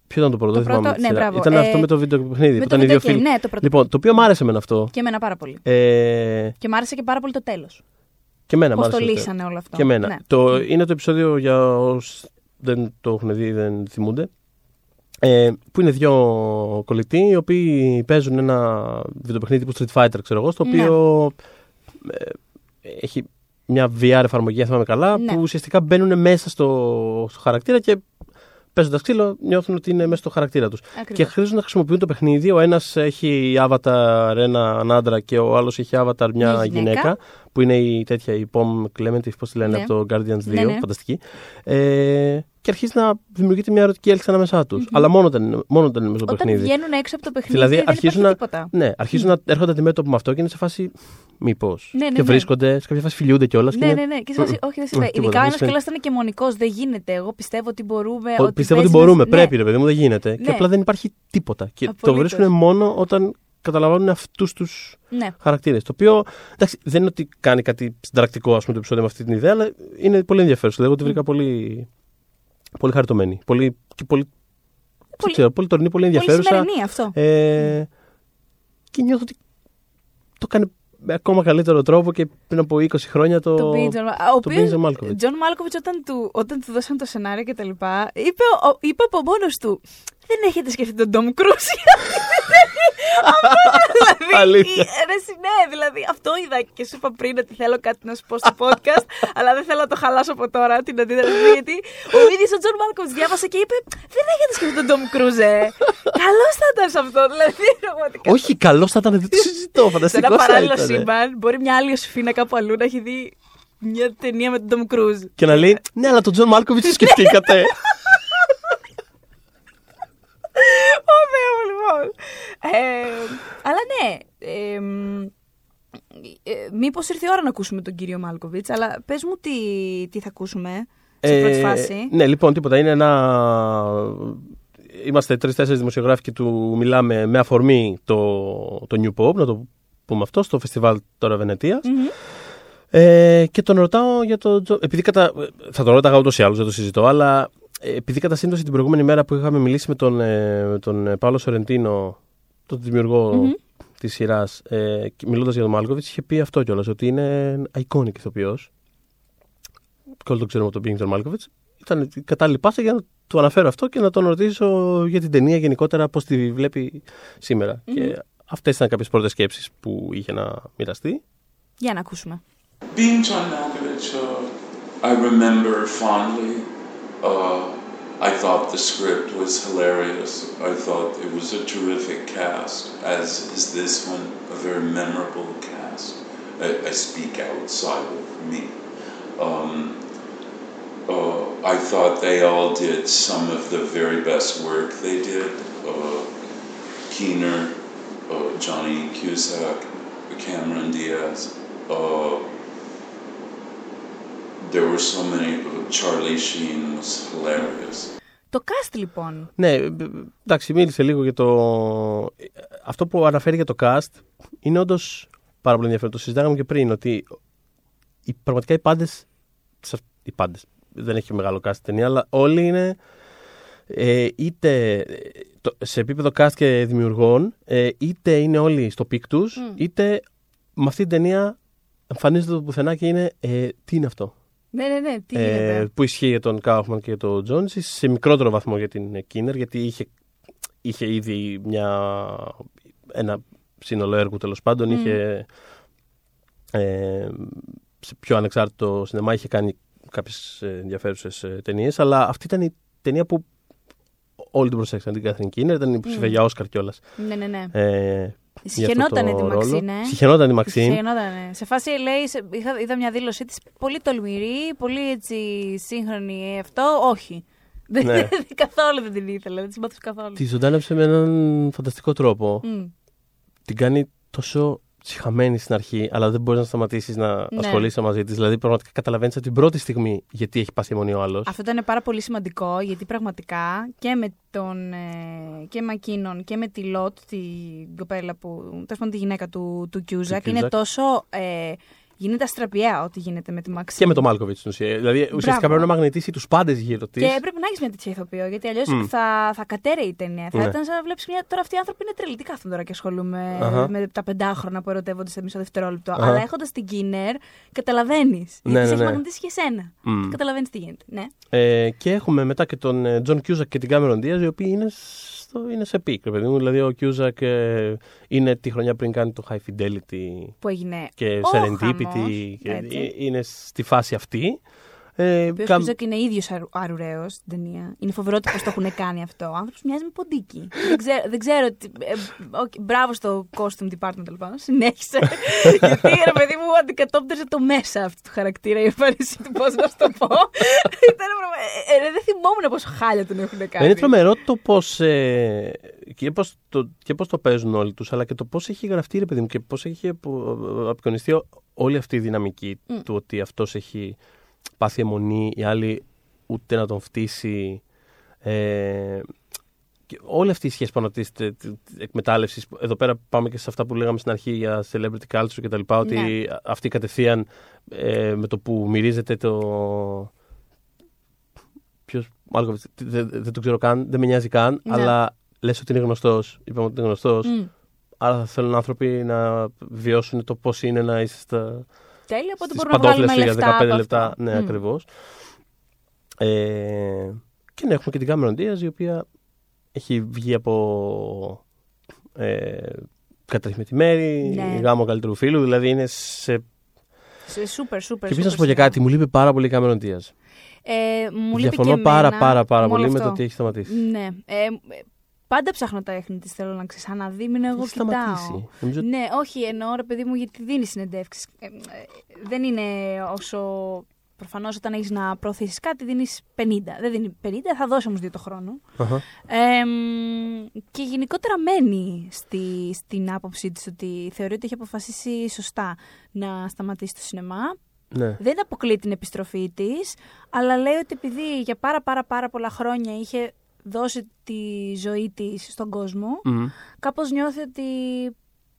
Ποιο ήταν το πρώτο, το δεν θυμάμαι. Ναι, μπράβο. Ήταν ε, αυτό με το βίντεο παιχνίδι. Με που ήταν οι δύο φίλοι. Ναι, το πρώτο. Λοιπόν, το οποίο μου άρεσε με αυτό. Και εμένα πάρα πολύ. Ε... Και μου άρεσε και πάρα πολύ το τέλος. Και εμένα Πώς μου άρεσε. το λύσανε όλο αυτό; Και εμένα. Ναι. Το, είναι το επεισόδιο για όσου δεν το έχουν δει ή δεν θυμούνται. Ε, που είναι δύο κολλητοί οι οποίοι παίζουν ένα βιντεοπαιχνίδι τύπου Street Fighter, ξέρω εγώ, στο οποίο Ναι. ε, έχει μια VR εφαρμογή, αν θυμάμαι καλά, Ναι. που ουσιαστικά μπαίνουν μέσα στο, στο χαρακτήρα και παίζοντας ξύλο νιώθουν ότι είναι μέσα στο χαρακτήρα τους. Και χρήζουν να χρησιμοποιούν το παιχνίδι. Ο ένας έχει avatar έναν άντρα και ο άλλος έχει avatar μια, Μια γυναίκα. γυναίκα. Που είναι η τέτοια η Pom Clement, πώς τη λένε Ναι. από το Guardians 2. Ναι, ναι. Φανταστική. Ε, και αρχίζει να δημιουργείται μια ερωτική έλξη ανάμεσά τους. Αλλά μόνο όταν, είναι- μόνο όταν είναι μέσα στο Όταν παιχνίδι. βγαίνουν έξω από το παιχνίδι Δηλαδή δεν αρχίζουν υπάρχει να, τίποτα. ναι, αρχίζουν να έρχονται αντιμέτωποι με αυτό και είναι σε φάση. Μήπως. Ναι, ναι, και ναι. βρίσκονται, σε κάποια φάση φιλιούνται κιόλας. Ναι, ναι, ναι. Και σε φάση, όχι, δεν συμβαίνει. τίποτα, Ειδικά ο δεν ένα συμβαίνει. κιόλα ήταν και μονικός. Δεν γίνεται. Εγώ πιστεύω ότι μπορούμε. Ο- ότι Πιστεύω ότι παίζει μπορούμε, να- πρέπει ναι. ρε παιδί μου, δεν γίνεται. Και Ναι. απλά δεν υπάρχει τίποτα. Και το Απολύτως. βρίσκουν μόνο όταν καταλαβαίνουν αυτούς τους Ναι. χαρακτήρες. Το οποίο εντάξει, δεν είναι ότι κάνει κάτι συνταρακτικό ας πούμε, το επεισόδιο με αυτή την ιδέα, αλλά είναι πολύ ενδιαφέρον. Δηλαδή, εγώ τη βρήκα πολύ, πολύ χαριτωμένη. Πολύ, και πολύ, Πολύ- πολύ, ξέρω, πολύ τωρινή, πολύ Πολύ ενδιαφέρουσα. σημερινή αυτό. Ε, και νιώθω ότι το κάνει με ακόμα καλύτερο τρόπο και πριν από 20 χρόνια το. Το Being John. Ο το οποίο. Being John Malkovich. Τζον Μάλκοβιτς, όταν του, όταν του δώσαν το σενάριο και τα λοιπά, είπε, ο- είπε από μόνος του. Δεν έχετε σκεφτεί τον Τομ Κρουζ. Αυτό δηλαδή. Αλήθεια. ε, Ρε, συ- ναι, δηλαδή αυτό είδα και σου είπα πριν ότι θέλω κάτι να σου πω στο podcast, αλλά δεν θέλω να το χαλάσω από τώρα την αντίδραση μου, γιατί ο ίδιος ο Τζον Μάλκοβιτς διάβασε και είπε Δεν έχετε σκεφτεί τον Τομ Κρουζ, ε. Καλός θα ήταν σε αυτό, δηλαδή πραγματικά. Όχι, καλός θα ήταν, δεν το συζητώ. σε Φανταστικό ένα θα παράλληλο ήταν. σύμπαν, μπορεί μια άλλη Ιωσηφίνα κάπου αλλού να έχει δει μια ταινία με τον Τομ Κρουζ. Και να λέει, Ναι, αλλά τον Τζον Μάλκοβιτς το σκεφτήκατε. Ω Θεέ μου, λοιπόν. Ε, αλλά ναι. Ε, ε, Μήπως ήρθε η ώρα να ακούσουμε τον κύριο Μάλκοβιτς, αλλά πες μου τι, τι θα ακούσουμε σε πρώτη φάση. Ναι, λοιπόν, τίποτα. Είναι ένα. Είμαστε τρει-τέσσερι δημοσιογράφοι και του μιλάμε με αφορμή το, το New Pop, να το πούμε αυτό, στο φεστιβάλ τώρα Βενετίας. Μμμ. Ε, και τον ρωτάω για το. Τζο- Επειδή κατά... Θα τον ρώταγα ούτως ή άλλως, δεν το συζητώ, αλλά ε, επειδή κατά σύμπτωση την προηγούμενη μέρα που είχαμε μιλήσει με τον, ε, με τον ε, Παύλο Σορεντίνο, τον δημιουργό Μμμ. της σειράς, ε, μιλώντας για τον Μάλκοβιτς, είχε πει αυτό κιόλας, ότι είναι iconic ηθοποιός. Και όλοι το ξέρουμε από τον Bing τον Μάλκοβιτς. Ήταν η κατάλληλη πάσα για να του αναφέρω αυτό και να τον ρωτήσω για την ταινία γενικότερα πώς τη βλέπει σήμερα. Και αυτές ήταν κάποιες πρώτες σκέψεις που είχε να μοιραστεί. Για να ακούσουμε. Being John Malkovich, uh, I remember fondly. Uh, I thought the script was hilarious. I thought it was a terrific cast, as is this one, a very memorable cast. I, I speak outside of me. Um, uh, I thought they all did some of the very best work they did. Uh, Keener, uh, Johnny Cusack, Cameron Diaz. Uh, there were so many. Charlie Sheen was hilarious. Το cast λοιπόν. Ναι, ε, ε, εντάξει, μίλησε λίγο για το. Αυτό που αναφέρει για το cast είναι όντως πάρα πολύ ενδιαφέρον. Το συζητάγαμε και πριν ότι οι, πραγματικά οι πάντες. Οι πάντες. Δεν έχει μεγάλο cast η ταινία, αλλά όλοι είναι ε, είτε το, σε επίπεδο cast και δημιουργών, ε, είτε είναι όλοι στο peak τους, είτε με αυτή την ταινία εμφανίζεται απ' το πουθενά και είναι ε, τι είναι αυτό. Ναι, ναι, ναι, τι Ε, γίνεται. που ισχύει για τον Κάουφμαν και τον Τζονζ, σε μικρότερο βαθμό για την Κίνερ, γιατί είχε, είχε ήδη μια, ένα σύνολο έργου τέλος πάντων. Είχε ε, σε πιο ανεξάρτητο σινεμά, είχε κάνει κάποιες ενδιαφέρουσες ταινίες, αλλά αυτή ήταν η ταινία που όλοι την προσέξαν την Κάθριν Κίνερ, ήταν υποψήφια για Όσκαρ κιόλας. Ναι, ναι, ναι. Ε, για αυτό Συχαινότανε το τη ρόλο. Μαξίν, ε. Συχαινόταν τη Μαξίν. Συχαινότανε. Σε φάση λέει, σε- είχα, είδα μια δήλωσή της πολύ τολμηρή, πολύ έτσι σύγχρονη. ε, Αυτό, όχι. Δεν- Ναι. καθόλου δεν την ήθελα, δεν τη συμπαθούσα καθόλου. Τη ζωντάνεψε με έναν φανταστικό τρόπο. Μμ. την κάνει τόσο συχαμένη στην αρχή, αλλά δεν μπορείς να σταματήσεις να Ναι. ασχολείσαι μαζί της. Δηλαδή, πραγματικά καταλαβαίνεις από την πρώτη στιγμή γιατί έχει πάθει εμμονή ο άλλος. Αυτό ήταν πάρα πολύ σημαντικό γιατί πραγματικά και με τον ε, και με εκείνον και με τη Λότ, την κοπέλα που. τέλος πάντων τη γυναίκα του, του Κιούσακ, είναι Κιούσακ. τόσο. Ε, γίνεται αστραπιαία ό,τι γίνεται με τη Μαξίν. Και με τον Μάλκοβιτς στην ουσία. Δηλαδή, ουσιαστικά Μπράβο. πρέπει να μαγνητίσει τους πάντες γύρω της. Και έπρεπε να έχεις μια τέτοια ηθοποιό, γιατί αλλιώς Μμ. θα, θα κατέρρεε η ταινία. Θα Ναι. ήταν σαν να βλέπεις μια. Τώρα αυτοί οι άνθρωποι είναι τρελοί. Τι κάθονται τώρα και ασχολούμαι Αχα. με τα πεντάχρονα που ερωτεύονται σε μισό δευτερόλεπτο. Αχα. Αλλά έχοντας την Κίνερ, καταλαβαίνεις. Ναι, γιατί ναι, σε έχει ναι. μαγνητίσει και εσένα. Μμ. Καταλαβαίνεις τι γίνεται. Ναι. Ε, και έχουμε μετά και τον Τζον Κιούσακ και την Κάμερον Ντίαζ, οι οποίοι είναι, στο, είναι σε peak, ρε παιδί μου. Δηλαδή, ο Κιούσακ ε, είναι τη χρονιά πριν κάνει το High Fidelity Που έγινε. και ο Serendipity. χαμός, Και έτσι. ε, είναι στη φάση αυτή. Ε, Ο οποίος καμ- Κιούζακ είναι ίδιος αρουραίος στην ταινία. Είναι φοβερό ότι πώς το έχουν κάνει αυτό. Ο άνθρωπος μοιάζει με ποντίκι. δεν ξέρω. Δεν ξέρω τι- ε, οκ, μπράβο στο costume department τέλος πάντων. Συνέχισε. Γιατί ρε παιδί μου αντικατόπτριζε το μέσα αυτού του χαρακτήρα η εμφάνιση του. Πώς να σου το πω. Ήταν πραγμα- ε, ε, δεν θυμόμουν πόσο χάλια τον έχουν κάνει. Είναι τρομερό το πώς. Ε, και πώς το, και πώς το παίζουν όλοι τους, αλλά και το πώς έχει γραφτεί, ρε παιδί μου, και πώς έχει απο- απεικονιστεί ό- όλη αυτή η δυναμική του ότι αυτός έχει πάθει αιμονή, οι άλλοι ούτε να τον φτύσει. Ε, και όλη αυτή η σχέση πάνω της εκμετάλλευσης. Εδώ πέρα πάμε και σε αυτά που λέγαμε στην αρχή για celebrity culture κτλ. Ότι Ναι. αυτή κατευθείαν ε, με το που μυρίζεται το. Ποιος. Δεν, δεν το ξέρω καν, δεν με νοιάζει καν, Ναι. αλλά λες ότι είναι γνωστός. Είπαμε ότι είναι γνωστός. Μμ. Άρα θα θέλουν άνθρωποι να βιώσουν το πώς είναι να είσαι στα, Τέλεια, οπότε στις μπορούμε να παντόφλες βγάλουμε σου για λεφτά. 15 από λεπτά. αυτό. Ναι, Μμ. ακριβώς. Ε, και να έχουμε και την Cameron Diaz, η οποία έχει βγει από ε, καταρριφμένη μέρη, Ναι. γάμο καλύτερου φίλου, δηλαδή είναι σε... Σε Σούπερ, σούπερ. και επίσης να σου πω σούπερ και κάτι, μου λείπει πάρα πολύ η Cameron Diaz. Ε, μου λείπει Διαφωνώ και πάρα εμένα πάρα πάρα όλο πολύ με αυτό. το ότι έχει σταματήσει. Ναι. Ε, ε, πάντα ψάχνω τα έχνη της. Θέλω να ξαναδεί. Μην εγώ Έχει κοιτάω. σταματήσει. Νομίζω ότι- Ναι, όχι, εννοώ ρε παιδί μου γιατί δίνεις συνεντεύξεις. Ε, ε, δεν είναι όσο. Προφανώς όταν έχεις να προωθήσεις κάτι δίνεις 50. Δεν δίνει 50, θα δώσει όμως δύο το χρόνο. Αχα. Ε, μ, και γενικότερα μένει στη, στην άποψή της ότι θεωρεί ότι έχει αποφασίσει σωστά να σταματήσει το σινεμά. Ναι. Δεν αποκλεί την επιστροφή της, αλλά λέει ότι επειδή για πάρα πάρα πάρα πολλά χρόνια είχε δώσει τη ζωή της στον κόσμο, Μμ. κάπως νιώθει ότι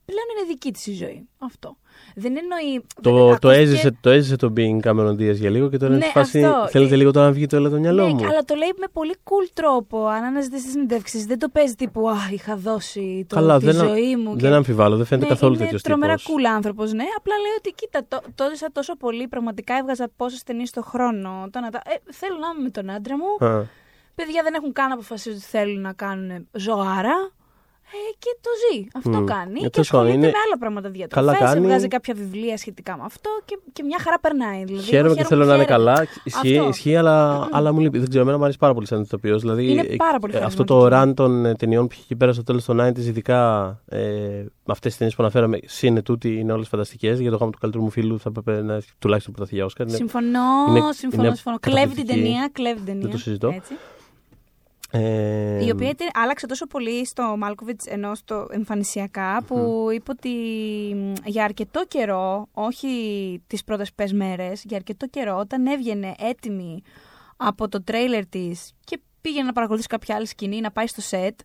πλέον είναι δική της η ζωή. Αυτό. Δεν εννοεί... Το, δεν- το, ακούστηκε- έζησε, το έζησε το Being Cameron Diaz για λίγο και τώρα είναι Ναι, στη φάση. αυτό. Θέλετε λίγο τώρα να βγει το έλα το μυαλό Ναι, μου. αλλά το λέει με πολύ cool τρόπο. Αν αναζητήσει τις συνεντεύξεις, δεν το παίζει τύπου Α, είχα δώσει το, Καλά, τη δεν, α- ζωή μου. δεν αμφιβάλλω, δεν φαίνεται ναι, καθόλου είναι τέτοιος τρομερά τύπος. cool άνθρωπος, ναι. Απλά λέει ότι κοίτα, το, το έζησα τόσο πολύ. Πραγματικά έβγαζα πόσες ταινίες το χρόνο. Το να τα- ε, θέλω να είμαι με τον άντρα μου. Παιδιά δεν έχουν καν αποφασίσει ότι θέλουν να κάνουν ζωάρα. Ε, και το ζει. Αυτό Μμ. κάνει. Ε, και τέλος πάντων, ασχολείται είναι- με άλλα πράγματα διατροφές, Καλά κάνει. Βγάζει κάποια βιβλία σχετικά με αυτό και, και μια χαρά περνάει. Δηλαδή, Χαίρομαι εγώ και θέλω να είναι χαίρομαι. καλά. Ισχύει, Αυτό. ισχύει αλλά, αλλά μου λείπει. Δεν ξέρω, εμένα μου αρέσει πάρα πολύ σαν ηθοποιός. Δηλαδή, Είναι ε, πάρα πολύ ε, αυτό το χαρισματική. run των ε, ταινιών που είχε εκεί πέρα στο τέλος των 90s, ειδικά ε, με αυτές τις ταινίες που αναφέραμε, σύν τούτη είναι όλες φανταστικές. Για το γάμο του καλύτερου μου φίλου θα έπρεπε να έχει τουλάχιστον προταθεί για Όσκαρ. Είναι- Συμφωνώ, είναι- συμφωνώ, είναι συμφωνώ. Κλέβει την καταπληκτική. ταινία, κλέβει την ταινία. Δεν το συζητώ. Έτσι. Ε, Η οποία ήταν- άλλαξε τόσο πολύ στο Μάλκοβιτς ενώ στο εμφανισιακά που είπε ότι μ, για αρκετό καιρό, όχι τις πρώτες πες μέρες, για αρκετό καιρό όταν έβγαινε έτοιμη από το τρέιλερ της και πήγαινε να παρακολουθήσει κάποια άλλη σκηνή, να πάει στο σετ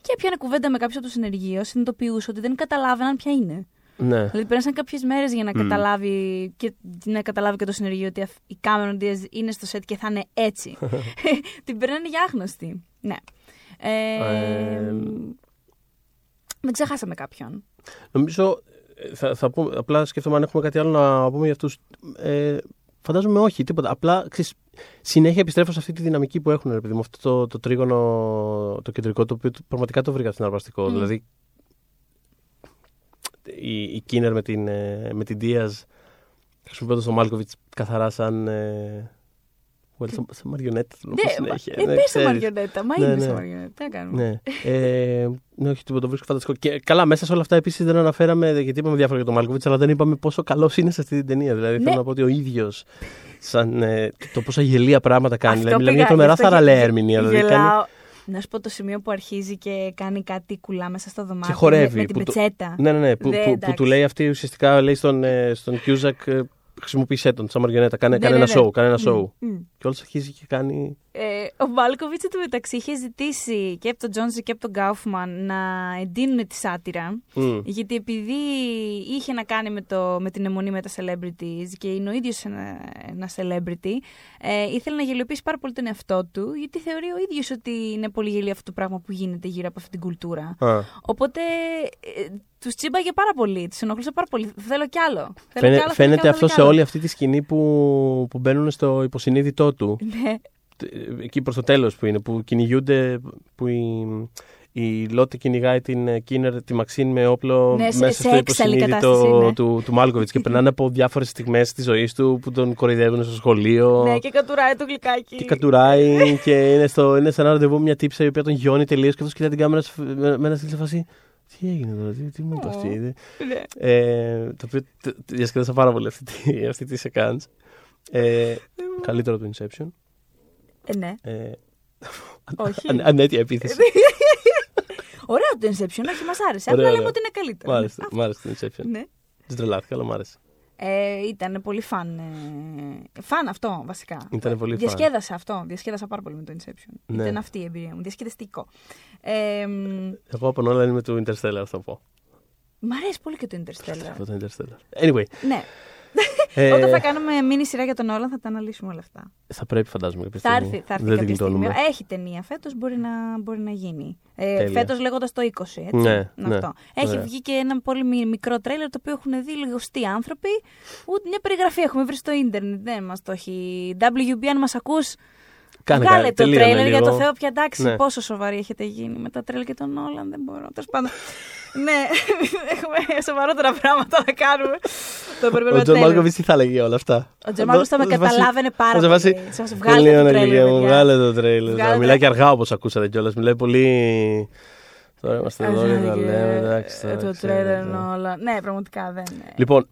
και έπιανε κουβέντα με κάποιον από το συνεργείο, συνειδητοποιούσε ότι δεν καταλάβαιναν ποια είναι. Ναι. Δηλαδή πέρασαν κάποιες μέρες για να καταλάβει και να καταλάβει και το συνεργείο ότι αυ- η Cameron Diaz είναι στο σετ και θα είναι έτσι. Την παίρνανε για άγνωστη. Ναι. Ε, Ε, δεν ξεχάσαμε κάποιον. Νομίζω, ε, θα, θα πούμε, απλά σκέφτομαι αν έχουμε κάτι άλλο να πούμε για αυτούς. Ε, φαντάζομαι όχι, τίποτα. Απλά ξέρεις, συνέχεια επιστρέφω σε αυτή τη δυναμική που έχουν, ρε παιδί μου, αυτό το, το τρίγωνο, το κεντρικό, το οποίο πραγματικά το βρήκα συναρπαστικό. Μμ. Δηλαδή, η, η Κίνερ με την, ε, με την Diaz χρησιμοποιώντας τον Μάλκοβιτς καθαρά σαν. Ε, well, σαν, σαν μαριονέτα, θέλω να πω Ναι, συνέχεια. ε, Ναι, πες ξέρεις. μαριονέτα. Μα Ναι, είναι ναι. σαν μαριονέτα. Τι να κάνουμε. Ναι. Ε, ναι, όχι, τίποτα, το βρίσκω φανταστικό. Και καλά, μέσα σε όλα αυτά επίσης δεν αναφέραμε, γιατί είπαμε διάφορα για τον Μάλκοβιτς, αλλά δεν είπαμε πόσο καλός είναι σε αυτή την ταινία. Δηλαδή, Ναι. θέλω να πω ότι ο ίδιος, σαν ε, το πόσα γελία πράγματα κάνει. Αυτό Δηλαδή, μιλάμε πήγα, για τρομερά γι' αυτό θαραλέα γε- ερμηνεία. Δηλαδή, κάνει, γελάω. Να σου πω το σημείο που αρχίζει και κάνει κάτι κουλά μέσα στο δωμάτιο. Και χορεύει, Με, με την που το- πετσέτα. ναι, ναι, ναι. Που, Ναι, που, που, εντάξει. του λέει αυτή ουσιαστικά λέει στον, ε, στον Κιούζακ, ε, χρησιμοποίησέ τον σαν μαριονέτα. Κάνε, Ναι, κάνε ναι, ένα ναι. show. Κάνε ένα Μμ, show. μμ. Και όλος αρχίζει και κάνει. Ε, ο Μάλκοβιτ του μεταξύ είχε ζητήσει και από τον Τζόνζι και από τον Κάουφμαν να εντείνουν τη σάτυρα. Μμ. Γιατί επειδή είχε να κάνει με, το, με την εμμονή με τα celebrities και είναι ο ίδιος ένα, ένα celebrity, ε, ήθελε να γελιοποιήσει πάρα πολύ τον εαυτό του, γιατί θεωρεί ο ίδιος ότι είναι πολύ γελοίο αυτό το πράγμα που γίνεται γύρω από αυτή την κουλτούρα. Α. Οπότε ε, τους τσίμπαγε πάρα πολύ, τους ενοχλούσε πάρα πολύ. Θέλω κι άλλο. Θέλω Φαίνε- κι άλλο, θέλω κι φαίνεται άλλο, αυτό θέλω σε κι άλλο. όλη αυτή τη σκηνή που, που μπαίνουν στο υποσυνείδητό του. Ναι. Εκεί προς το τέλος που είναι, που κυνηγούνται, που η, η Λότε κυνηγάει την ε, Κίνερ, τη Μαξίν με όπλο Ναι, σε- μέσα σε στο έξαλλη κατάσταση, υποσυνείδητο ναι. του, του Μάλκοβιτς και περνάνε από διάφορες στιγμές της ζωής του που τον κοροϊδεύουν στο σχολείο ναι, και κατουράει το γλυκάκι. και κατουράει και είναι, στο, είναι σε ένα ραντεβού με μια τύψα η οποία τον γιώνει τελείως και αυτός κοιτάει την κάμερα σε- με, με ένα στυλ σε φάση τι έγινε τώρα, τι, τι μου είπες αυτή. Ναι. Ε, το οποίο τε- τε- διασκέδασα πάρα πολύ αυτή, τη- αυτή τη σεκάνς. Ε, καλύτερο του Inception. Ε, ναι. Ε, Όχι. αν, ανέτεια επίθεση. Ωραίο το Inception, όχι, μας άρεσε. Ωραίο, Απλά λέμε ωραίο. ότι είναι καλύτερο. Μ' άρεσε, Αυτό. μ' άρεσε το Inception. Ναι. Δεν τρελάθηκα, αλλά μ' άρεσε. Ε, ήταν πολύ φαν. Ε, φαν αυτό, βασικά. Ήταν πολύ φαν. Διασκέδασα αυτό. Διασκέδασα πάρα πολύ με το Inception. Ναι. Ήταν αυτή η εμπειρία μου. Διασκεδαστικό. Ε, μ, Εγώ από όλα είμαι του Interstellar, θα πω. μ' αρέσει πολύ και το Interstellar. Αυτό το Interstellar. Anyway. ναι. Ε, Όταν θα κάνουμε μίνι σειρά για τον Όλαν θα τα αναλύσουμε όλα αυτά. θα πρέπει, φαντάζομαι, κάποια Θα στιγμή. έρθει, θα έρθει Δεν κάποια την στιγμή. γλιτώνουμε. Έχει ταινία φέτος, μπορεί να, μπορεί να γίνει. Ε, Τέλεια. φέτος λέγοντας το 20, έτσι. Ναι, Είναι ναι. αυτό. Έχει Ωραία. βγει και ένα πολύ μι- μικρό τρέλερ το οποίο έχουν δει λιγοστοί άνθρωποι. Ούτε μια περιγραφή έχουμε βρει στο ίντερνετ. Δεν μας το έχει. WB, αν μας ακούς, Κάνε βγάλε κάτι, το τελείωνε τρέλερ για λίγο. το Θεό πια εντάξει. Ναι. Πόσο σοβαροί έχετε γίνει με τα τρέλερ και τον Όλαν. Δεν μπορώ. Τέλος πάντων. ναι, έχουμε σοβαρότερα πράγματα να κάνουμε. το περιμένουμε Ο Τζον τέλος. Μάλκοβιτς τι θα έλεγε για όλα αυτά; Ο Τζον Μάλκοβιτς θα με Θα σε βάσει- καταλάβαινε πάρα θα σε πολύ. βάσει- Θα σε βγάλετε το Τελείωνε, τρέλερ, Λιλία μου, παιδιά. Βγάλε το τρέιλερ. Βγάλε Μιλάει το- και αργά όπως ακούσατε κιόλας. Μιλάει πολύ. Τώρα είμαστε εδώ για να Αχ, λέμε. και εντάξει, τώρα Το ξέρετε. τρέλερ είναι όλα. Ναι, πραγματικά δεν. Λοιπόν,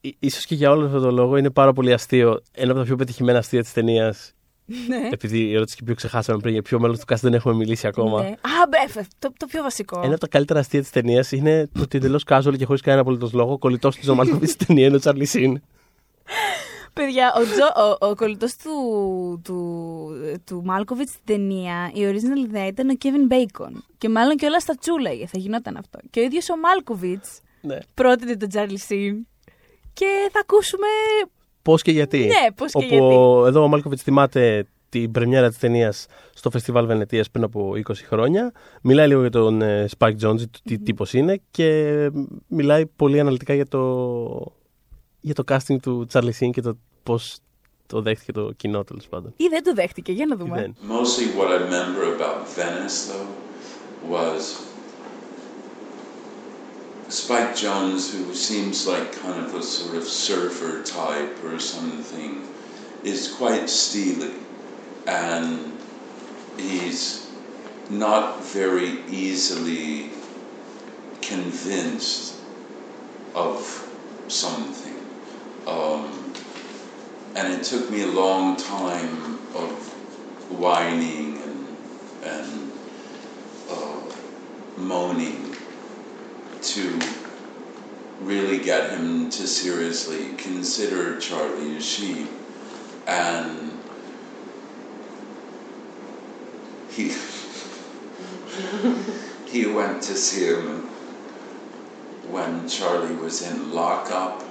ί- ίσως και για όλο αυτό το λόγο είναι πάρα πολύ αστείο. Ένα από τα πιο πετυχημένα αστεία της ταινίας. Ναι. Επειδή η ερώτηση που ξεχάσαμε πριν για ποιο μέλος του cast δεν έχουμε μιλήσει ακόμα. Ναι. Α, μπρε, το, το πιο βασικό. Ένα από τα καλύτερα αστεία της ταινίας είναι το ότι εντελώς casual και χωρίς κανένα απολύτως λόγο κολλητός του Τζον Μάλκοβιτς στην ταινία είναι ο Τσάρλι Σιν. Παιδιά, ο, Τζο, ο, ο κολλητός του, του, του Μάλκοβιτς στην ταινία, η original ιδέα ήταν ο Kevin Bacon. Και μάλλον κιόλας θα τσούλαγε, θα γινόταν αυτό. Και ο ίδιος ο Μάλκοβιτς ναι. πρότεινε τον Τσάρλι Σιν. Και θα ακούσουμε. Πώς και γιατί. Ναι, πώς και Όπου γιατί. ο- εδώ ο Μάλκοβιτς θυμάται την πρεμιέρα της ταινίας στο φεστιβάλ Βενετίας πριν από 20 χρόνια. Μιλάει λίγο για τον ε, Spike Jonze, το τι τύπος είναι και μιλάει πολύ αναλυτικά για το, για το casting του Charlie Sin και το πώς το δέχτηκε το κοινό τέλος πάντων. Ή δεν το δέχτηκε, για να δούμε. Δεν. Mostly what I remember about Venice, though, was Spike Jones, who seems like kind of a sort of surfer type or something, is quite steely. And he's not very easily convinced of something. Um, and it took me a long time of whining and, and uh, moaning to really get him to seriously consider Charlie Sheen. And he he went to see him when Charlie was in lockup,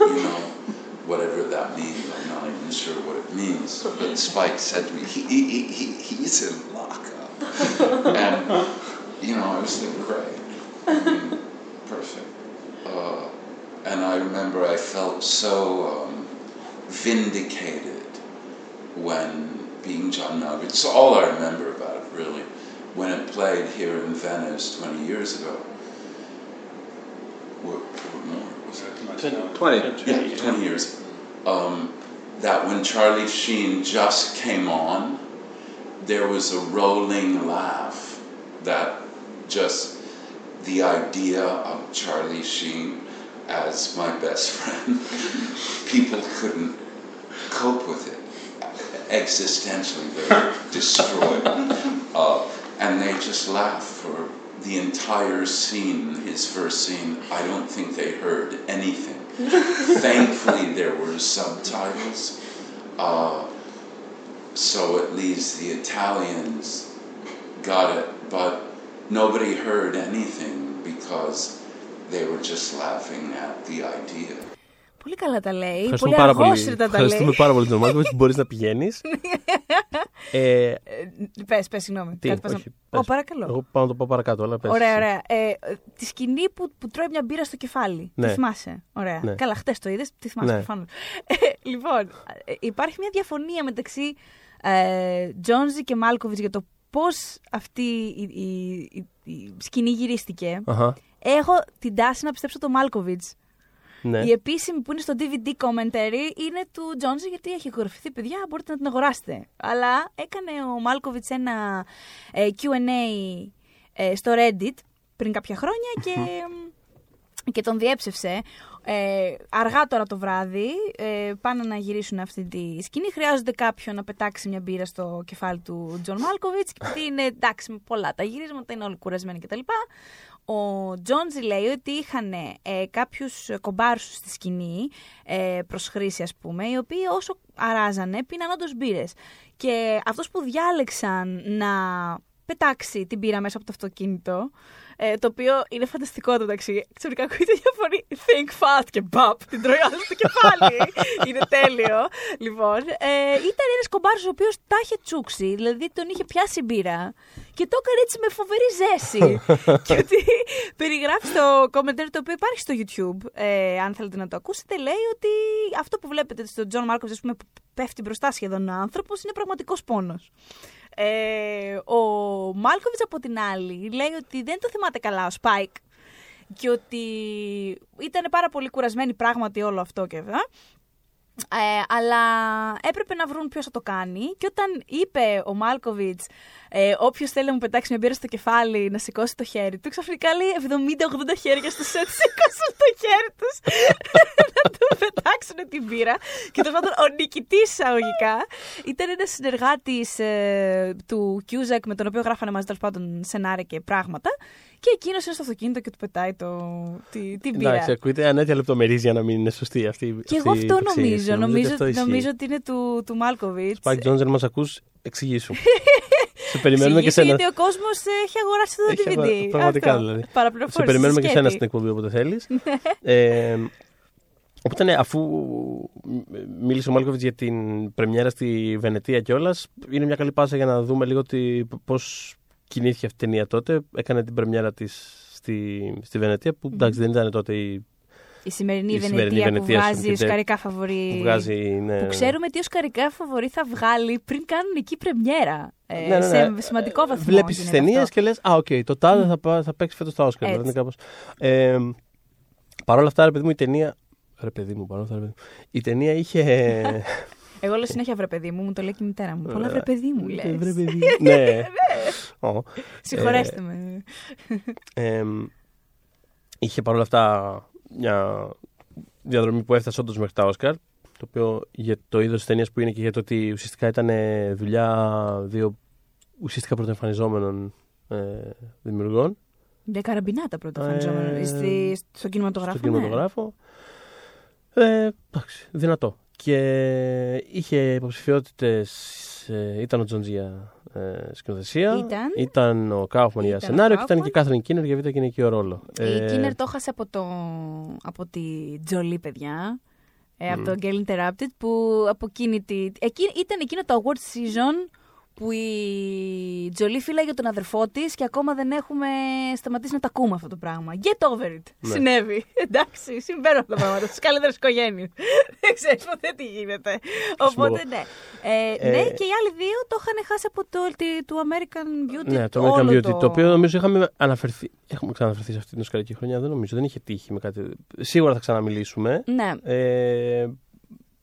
you know, whatever that means. I'm not even sure what it means. But Spike said to me, he, he, he, he's in lockup. and, you know, I was thinking, great. I mean, perfect. Uh, and I remember I felt so um, vindicated when being John Malkovich. It's all I remember about it, really. When it played here in Venice 20 years ago. Or, or more, was it? 20. Yeah, 20 years. Um, that when Charlie Sheen just came on, there was a rolling laugh that just the idea of Charlie Sheen as my best friend, people couldn't cope with it. Existentially, they were destroyed. Uh, and they just laughed for the entire scene, his first scene. I don't think they heard anything. Thankfully, there were subtitles. Uh, so at least the Italians got it, but nobody heard anything because they were just laughing at the idea. Πολύ καλά τα λέει. Ευχαριστούμε Πολύ πάρα πολύ. αργόσυρτα τα λέει. Ευχαριστούμε πάρα πολύ τον Μάρκοβιτ που μπορείς να πηγαίνεις. ε, Πες, πες, συγγνώμη. τι, Κάτι πας να- όχι, Ω, πες. παρακαλώ. Εγώ πάω να το πω παρακάτω, αλλά πες. Ωραία, ωραία. Ε, τη σκηνή που, που τρώει μια μπύρα στο κεφάλι. Ναι. Τη θυμάσαι. Ωραία. Ναι. Καλά, χτες το είδες. Τη θυμάσαι Ναι. προφανώς. Ε, λοιπόν, ε, υπάρχει μια διαφωνία μεταξύ ε, Τζόνζι και Μάλκοβιτς για το πώς αυτή η, η, η- η σκηνή γυρίστηκε. Αχα, Έχω την τάση να πιστέψω το Μάλκοβιτς. ναι. Η επίσημη που είναι στο DVD commentary είναι του Τζόνζι γιατί έχει ηχογραφηθεί, παιδιά, μπορείτε να την αγοράσετε. Αλλά έκανε ο Μάλκοβιτς ένα ε, Q&A ε, στο Reddit πριν κάποια χρόνια και, και τον διέψευσε. Ε, αργά τώρα το βράδυ ε, πάνε να γυρίσουν αυτή τη σκηνή. Χρειάζονται κάποιον να πετάξει μια μπύρα στο κεφάλι του Τζον Μάλκοβιτς γιατί είναι εντάξει με πολλά τα γυρίσματα, είναι όλοι κουρασμένοι κτλ. Ο Τζόνζι λέει ότι είχαν ε, κάποιους κομπάρσους στη σκηνή ε, προς χρήση ας πούμε, οι οποίοι όσο αράζανε πίναν όντως μπύρες. Και αυτός που διάλεξαν να πετάξει την μπύρα μέσα από το αυτοκίνητο, ε, το οποίο είναι φανταστικό το μεταξύ. Ξαφνικά ακούγεται μια φωνή think fast και μπαπ, την τρώει άλλος στο κεφάλι. είναι τέλειο. Λοιπόν, ε, ήταν ένας κομπάρσος ο οποίος τα είχε τσούξει, δηλαδή τον είχε πιάσει μπύρα και το έκανε έτσι με φοβερή ζέση. και ότι περιγράφει στο commentary το οποίο υπάρχει στο YouTube, ε, αν θέλετε να το ακούσετε, λέει ότι αυτό που βλέπετε στον Τζον Μάλκοβιτς, ας πούμε, που πέφτει μπροστά σχεδόν ο άνθρωπος, είναι πραγματικός πόνος. Ε, ο Μάλκοβιτς από την άλλη λέει ότι δεν το θυμάται καλά ο Σπάικ και ότι ήταν πάρα πολύ κουρασμένοι πράγματι όλο αυτό και βέβαια. Ε, αλλά έπρεπε να βρουν ποιος θα το κάνει. Και όταν είπε ο Μάλκοβιτς, ε, όποιος θέλει να μου πετάξει μια μπύρα στο κεφάλι, να σηκώσει το χέρι του, ξαφνικά λέει 70-80 χέρια στο σετ σήκωσαν το χέρι τους να του πετάξουν την μπύρα. Και τέλος πάντων, ο νικητής εισαγωγικά ήταν ένας συνεργάτης ε, του Κιούζακ με τον οποίο γράφανε μαζί τέλος πάντων σενάρια και πράγματα. Και εκείνος είναι στο αυτοκίνητο και του πετάει το, τη, την μπύρα. Εντάξει, ακούγεται αναίτια λεπτομερής για να μην είναι σωστή αυτή. Και εγώ αυτή η αυτό επεξήγηση. νομίζω. Νομίζω, ότι αυτό ισχύει. νομίζω ότι είναι του, του Μάλκοβιτς. Σπάικ Τζονζ, αν μας ακούς, εξηγήσου. Σε περιμένουμε και σένα. Γιατί ο κόσμος έχει αγοράσει το Έχει DVD. αγορα- πραγματικά Αυτό. δηλαδή. Παραπληροφόρηση, Σε περιμένουμε και σκέτη. σένα στην εκπομπή όποτε θέλεις. ε, οπότε ναι, αφού μίλησε ο Μάλκοβιτς για την πρεμιέρα στη Βενετία κιόλας, είναι μια καλή πάσα για να δούμε λίγο πώς κινήθηκε αυτή η ταινία τότε. Έκανε την πρεμιέρα της στη, στη Βενετία, που εντάξει δεν ήταν τότε η Η σημερινή, Η σημερινή Βενετία, Βενετία που σου βγάζει έρχεται, οσκαρικά φαβορή. Που βγάζει, ναι, Που ναι. ξέρουμε τι οσκαρικά φαβορή θα βγάλει πριν κάνουν εκεί πρεμιέρα. Ε, Ναι, ναι, ναι. Σε σημαντικό βαθμό. Βλέπεις τις γίνεται ταινίες αυτό. και λες: Α, οκ, το τάδε θα, πά- θα παίξει φέτος τα Όσκαρ. Έτσι. Δηλαδή κάπως. Ε, Παρ' όλα αυτά, ρε παιδί μου, η ταινία. Ρε παιδί μου, παρόλα αυτά, ρε παιδί μου. Η ταινία είχε. Εγώ λέω συνέχεια βρε παιδί μου, μου το λέει και η μητέρα μου. Πολλά βρε παιδί μου, λες. Ε, Βρε παιδί. ναι. Ω. Συγχωρέστε με. Ε, είχε παρόλα αυτά μια διαδρομή που έφτασε όντως μέχρι τα Όσκαρ. Το οποίο για το είδος της ταινίας που είναι και για το ότι ουσιαστικά ήταν ε, δουλειά δύο ουσιαστικά πρωτοεμφανιζόμενων ε, δημιουργών. Δεν καραμπινάτα πρώτα Ε, εμφανιζόμενο. Στη- Στον κινηματογράφο. στον ναι. κινηματογράφο. Ε, εντάξει, δυνατό. Και είχε υποψηφιότητες. ήταν ο Τζοντζία ε, σκηνοθεσία. Ήταν. Ήταν ο Κάουφμαν για Ήταν ο σενάριο και ήταν Κάουφμαν. και η Κάθριν Κίνερ για β' γυναικείο ρόλο. Η Ε, Κίνερ το έχασε από, το, από τη Τζολί, παιδιά. Ε, Από το Girl Interrupted που από εκείνη τη... Εκεί, ήταν εκείνο το award season που η Τζολί φύλαγε τον αδερφό της και ακόμα δεν έχουμε σταματήσει να τα ακούμε αυτό το πράγμα. Get over it. Ναι. Συνέβη. Εντάξει, συμβαίνουν αυτά τα πράγματα στις καλύτερες οικογένειες. δεν ξέρει ποτέ τι γίνεται. Οπότε ναι. Ε, Ε, ναι, και οι άλλοι δύο το είχαν χάσει από το τη- του American Beauty. Ναι, το American όλο Beauty. Το... οποίο νομίζω είχαμε αναφερθεί. Έχουμε ξαναφερθεί σε αυτή την οσκαρική χρονιά. Δεν νομίζω. Δεν είχε τύχει με κάτι. Σίγουρα θα ξαναμιλήσουμε. Ναι. Ε,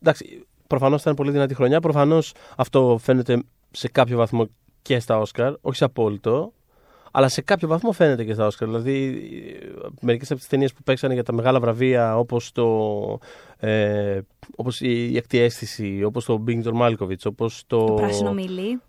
εντάξει, προφανώς ήταν πολύ δυνατή χρονιά. Προφανώς αυτό φαίνεται σε κάποιο βαθμό και στα Όσκαρ. Όχι σε απόλυτο. Αλλά σε κάποιο βαθμό φαίνεται και στα Όσκαρ. Δηλαδή, μερικές από τις ταινίες που παίξανε για τα μεγάλα βραβεία, όπως το. Ε, όπως η, η Έκτη Αίσθηση, όπως το Being John Malkovich, όπως το. Το πράσινο μίλι.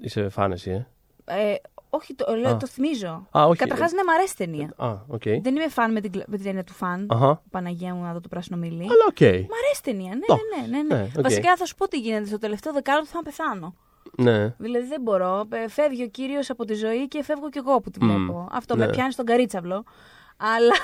Είσαι φαν εσύ, ε. Ε, όχι, το, λέω, Α. το θυμίζω. Α, όχι. Καταρχάς, ναι, μ' αρέσει η ταινία. Α, οκ. Δεν είμαι φαν με την, κλα- με την έννοια του φαν. Αχα. Παναγία μου να δω το πράσινο μίλι. Αλλά οκ. Μ' αρέσει η ταινία. Ναι, Το. ναι, ναι. ναι, ναι. Ναι, οκ. Βασικά θα σου πω τι γίνεται. Στο τελευταίο δεκάλεπτο θα πεθάνω. Ναι. Δηλαδή δεν μπορώ. Ε, Φεύγει ο κύριος από τη ζωή και φεύγω κι εγώ που τη Μμ. βλέπω. Αυτό Ναι. με πιάνει στον καρύτζαφλο. Αλλά.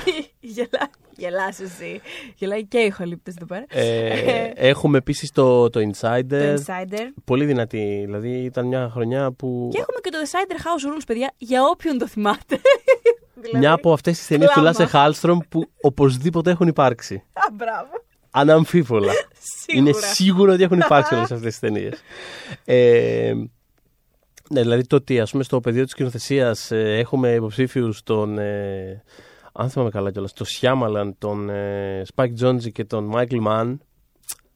γελά, γελάς εσύ. Γελάει και οι ηχολήπτες εδώ πέρα. Ε, έχουμε επίσης το, το Insider. Το Insider. Πολύ δυνατή. Δηλαδή ήταν μια χρονιά που. Και έχουμε και το Insider House Rules, παιδιά, για όποιον το θυμάται. δηλαδή, Μια από αυτές τις ταινίες του κλάμα. Λάσε Χάλστρομ που οπωσδήποτε έχουν υπάρξει. Α, μπράβο. Αναμφίβολα. Είναι Σίγουρα. σίγουρο ότι έχουν υπάρξει όλες αυτές τις ταινίες. Ε, ναι, δηλαδή το ότι ας πούμε, στο πεδίο της σκηνοθεσία έχουμε υποψήφιους τον. Ε, αν θυμάμαι καλά κιόλας, τον Σιάμαλαν, τον ε, Spike Jonze και τον Michael Mann.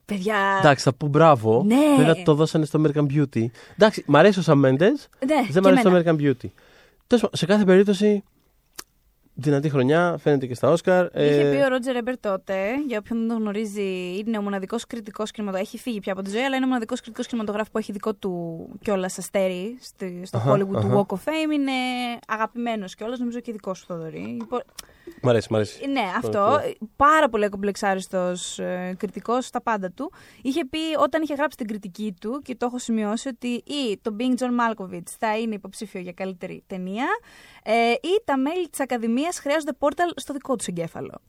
Παιδιά. Εντάξει, θα πω μπράβο. Ναι. Βέβαια το δώσανε στο American Beauty. Εντάξει, μ' αρέσει ο Sam Mendes, Ναι, δεν μ' και αρέσει το εμένα. American Beauty. Τέλος πάντων, σε κάθε περίπτωση, δυνατή χρονιά, φαίνεται και στα Όσκαρ. Είχε Ε, πει ο Ρότζερ Έμπερ τότε, για όποιον δεν τον γνωρίζει, είναι ο μοναδικός κριτικός κινηματογράφο. Έχει φύγει πια από τη ζωή, αλλά είναι ο μοναδικός κριτικός κινηματογράφος που έχει δικό του κιόλας αστέρι στη- στο Αχα, Hollywood του αχα. Walk of Fame. Είναι αγαπημένος κιόλας, νομίζω και δικός σου Θοδωρή. Υπο- Μ' αρέσει, μ' αρέσει. Ναι, αυτό. ακούω. Πάρα πολύ κομπλεξάριστος ε, κριτικός στα πάντα του. Είχε πει όταν είχε γράψει την κριτική του, και το έχω σημειώσει, ότι ή το Bing John Malkovich θα είναι υποψήφιο για καλύτερη ταινία, ε, ή τα μέλη της Ακαδημίας χρειάζονται πόρταλ στο δικό τους εγκέφαλο.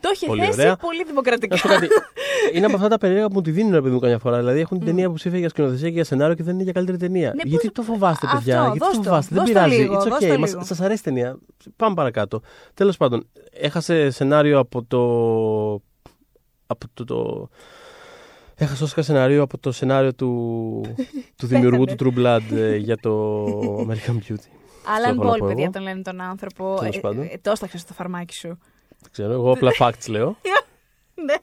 Το είχε Πολύ θέσει ωραία. πολύ δημοκρατικά. Να σου πω κάτι. είναι από αυτά τα περίεργα που μου τη δίνουν, ρε παιδί μου, καμιά φορά. Δηλαδή έχουν την ταινία υποψήφια για σκηνοθεσία και για σενάριο και δεν είναι για καλύτερη ταινία. Ναι, Γιατί πώς- το φοβάστε, Αυτό, παιδιά. Γιατί δώσ' το το, φοβάστε. Δεν δώσ' το πειράζει. λίγο, It's δώσ' okay. το Μας, λίγο. σας αρέσει η ταινία. Πάμε παρακάτω. Τέλος πάντων, έχασε σενάριο από το. Από το. το... Έχασε Όσκαρ σενάριο από το σενάριο του, του δημιουργού του True Blood ε, για το American Beauty. Alan έχω να Paul, πω παιδιά, εγώ. τον λένε τον άνθρωπο. Τέλος Ε, πάντων. ε, το έσταξε στο φαρμάκι σου. Δεν ξέρω, εγώ απλά facts λέω. ναι.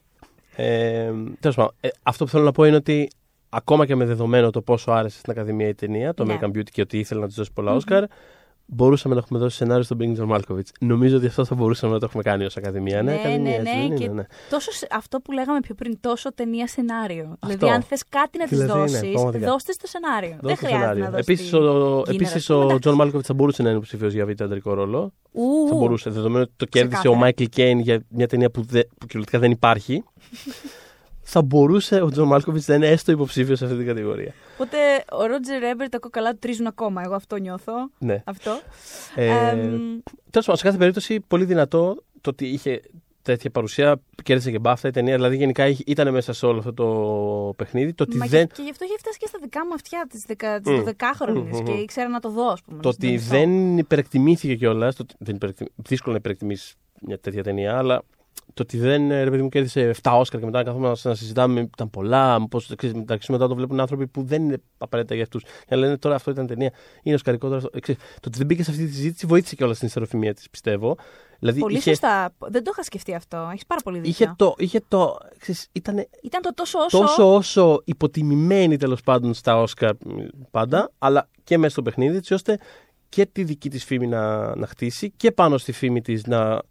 Ε, τέλος πάντων, ε, αυτό που θέλω να πω είναι ότι ακόμα και με δεδομένο το πόσο άρεσε στην Ακαδημία η ταινία, το Ναι. American Beauty και ότι ήθελε να της δώσει πολλά Όσκαρ, μπορούσαμε να έχουμε δώσει σενάριο στον Bing John Malkovich. Νομίζω ότι αυτό θα μπορούσαμε να το έχουμε κάνει ως Ακαδημία. Ναι, Ναι, Ακαδημία, ναι, έτσι ναι, δεν είναι, και ναι. Τόσο, σε- αυτό που λέγαμε πιο πριν, τόσο ταινία σενάριο. Αυτό. Δηλαδή, αν θες κάτι να της Δηλαδή, ναι, δώσεις, πραγματικά. δώστε στο σενάριο. Δεν Δώσε χρειάζεται σενάριο. να δώσεις. Επίσης, ο, την επίσης Κίνερα, ο ας John πούμε. Malkovich θα μπορούσε να είναι υποψήφιο για β' αντρικό ρόλο. Ου, Θα μπορούσε, δεδομένου ότι το κέρδισε ο Ξεκάθαρα. Michael Caine για μια ταινία που, δε, που κυριολεκτικά δεν υπάρχει. θα μπορούσε ο John Malkovich να είναι έστω υποψήφιος σε αυτή την κατηγορία. Οπότε ο Ρότζερ Έμπερ τα κόκαλά του τρίζουν ακόμα. Εγώ αυτό νιώθω. Ναι. Αυτό. Ε, Εμ, Τέλος πάντων, σε κάθε περίπτωση, πολύ δυνατό το ότι είχε τέτοια παρουσία. Κέρδισε και μπάφτα η ταινία. Δηλαδή, γενικά είχε- ήταν μέσα σε όλο αυτό το παιχνίδι. Το ότι Μα δεν, Και γι' αυτό είχε φτάσει και στα δικά μου αυτιά τη δεκα... Μμ. 12χρονη Μμμ, και μμμ. ήξερα να το δω, ας πούμε. το να ότι συντονιστώ. δεν υπερεκτιμήθηκε κιόλας. Δεν υπερεκτιμ... Δύσκολο να υπερεκτιμήσεις μια τέτοια ταινία, αλλά το ότι δεν ρε παιδί μου κέρδισε 7 Όσκαρ και μετά καθόμαστε να συζητάμε ήταν πολλά. Πώς μεταξύ μετά το βλέπουν άνθρωποι που δεν είναι απαραίτητα για αυτούς. Και να λένε τώρα αυτό ήταν ταινία, είναι οσκαρικό τώρα. Το ότι δεν μπήκε σε αυτή τη συζήτηση βοήθησε και όλα στην ιστεροφημία της, πιστεύω. Δηλαδή, πολύ είχε... σωστά. Δεν το είχα σκεφτεί αυτό. Έχεις πάρα πολύ δίκιο. Είχε το. Είχε το ξέρεις, ήτανε ήταν το τόσο όσο. Τόσο όσο υποτιμημένη τέλος πάντων στα Όσκαρ πάντα, αλλά και μέσα στο παιχνίδι, έτσι ώστε και τη δική της φήμη να, να χτίσει και πάνω στη φήμη της να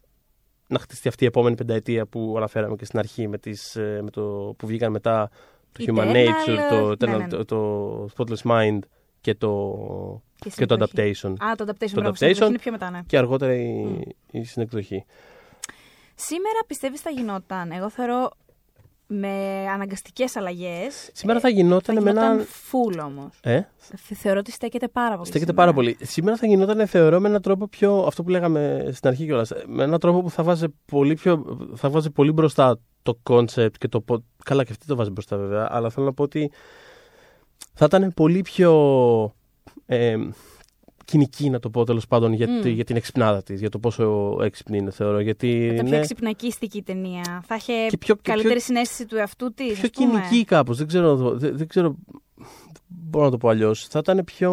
να χτιστεί αυτή η επόμενη πενταετία που αναφέραμε και στην αρχή με, τις, ε, με το, που βγήκαν μετά το Human Nature, το, ναι, ναι, ναι. το, Spotless Mind και το, και, το Adaptation. Α, το Adaptation, το adaptation είναι πιο μετά, ναι. Και αργότερα η, mm. η συνεκδοχή. Σήμερα πιστεύεις θα γινόταν; Εγώ θεωρώ με αναγκαστικές αλλαγές. Σήμερα θα γινόταν, με έναν. Φουλ όμως. Ε; Θεωρώ ότι στέκεται πάρα πολύ. Στέκεται σήμερα. πάρα πολύ. Σήμερα θα γινόταν, θεωρώ, με έναν τρόπο πιο. Αυτό που λέγαμε στην αρχή κιόλας. Με έναν τρόπο που θα βάζει πολύ, πιο, θα βάζει πολύ μπροστά το concept και το. Καλά, και αυτή το βάζει μπροστά βέβαια. Αλλά θέλω να πω ότι θα ήταν πολύ πιο. Ε, κοινική, να το πω τέλος πάντων, για, mm. για την εξυπνάδα της, για το πόσο έξυπνη είναι, θεωρώ. Γιατί, θα πιο εξυπνακίστικη ταινία. Θα είχε πιο, καλύτερη πιο, συνέστηση του εαυτού της. Πιο κοινική κάπως. Δεν ξέρω, δεν, δεν ξέρω. Μπορώ να το πω αλλιώς. Θα ήταν πιο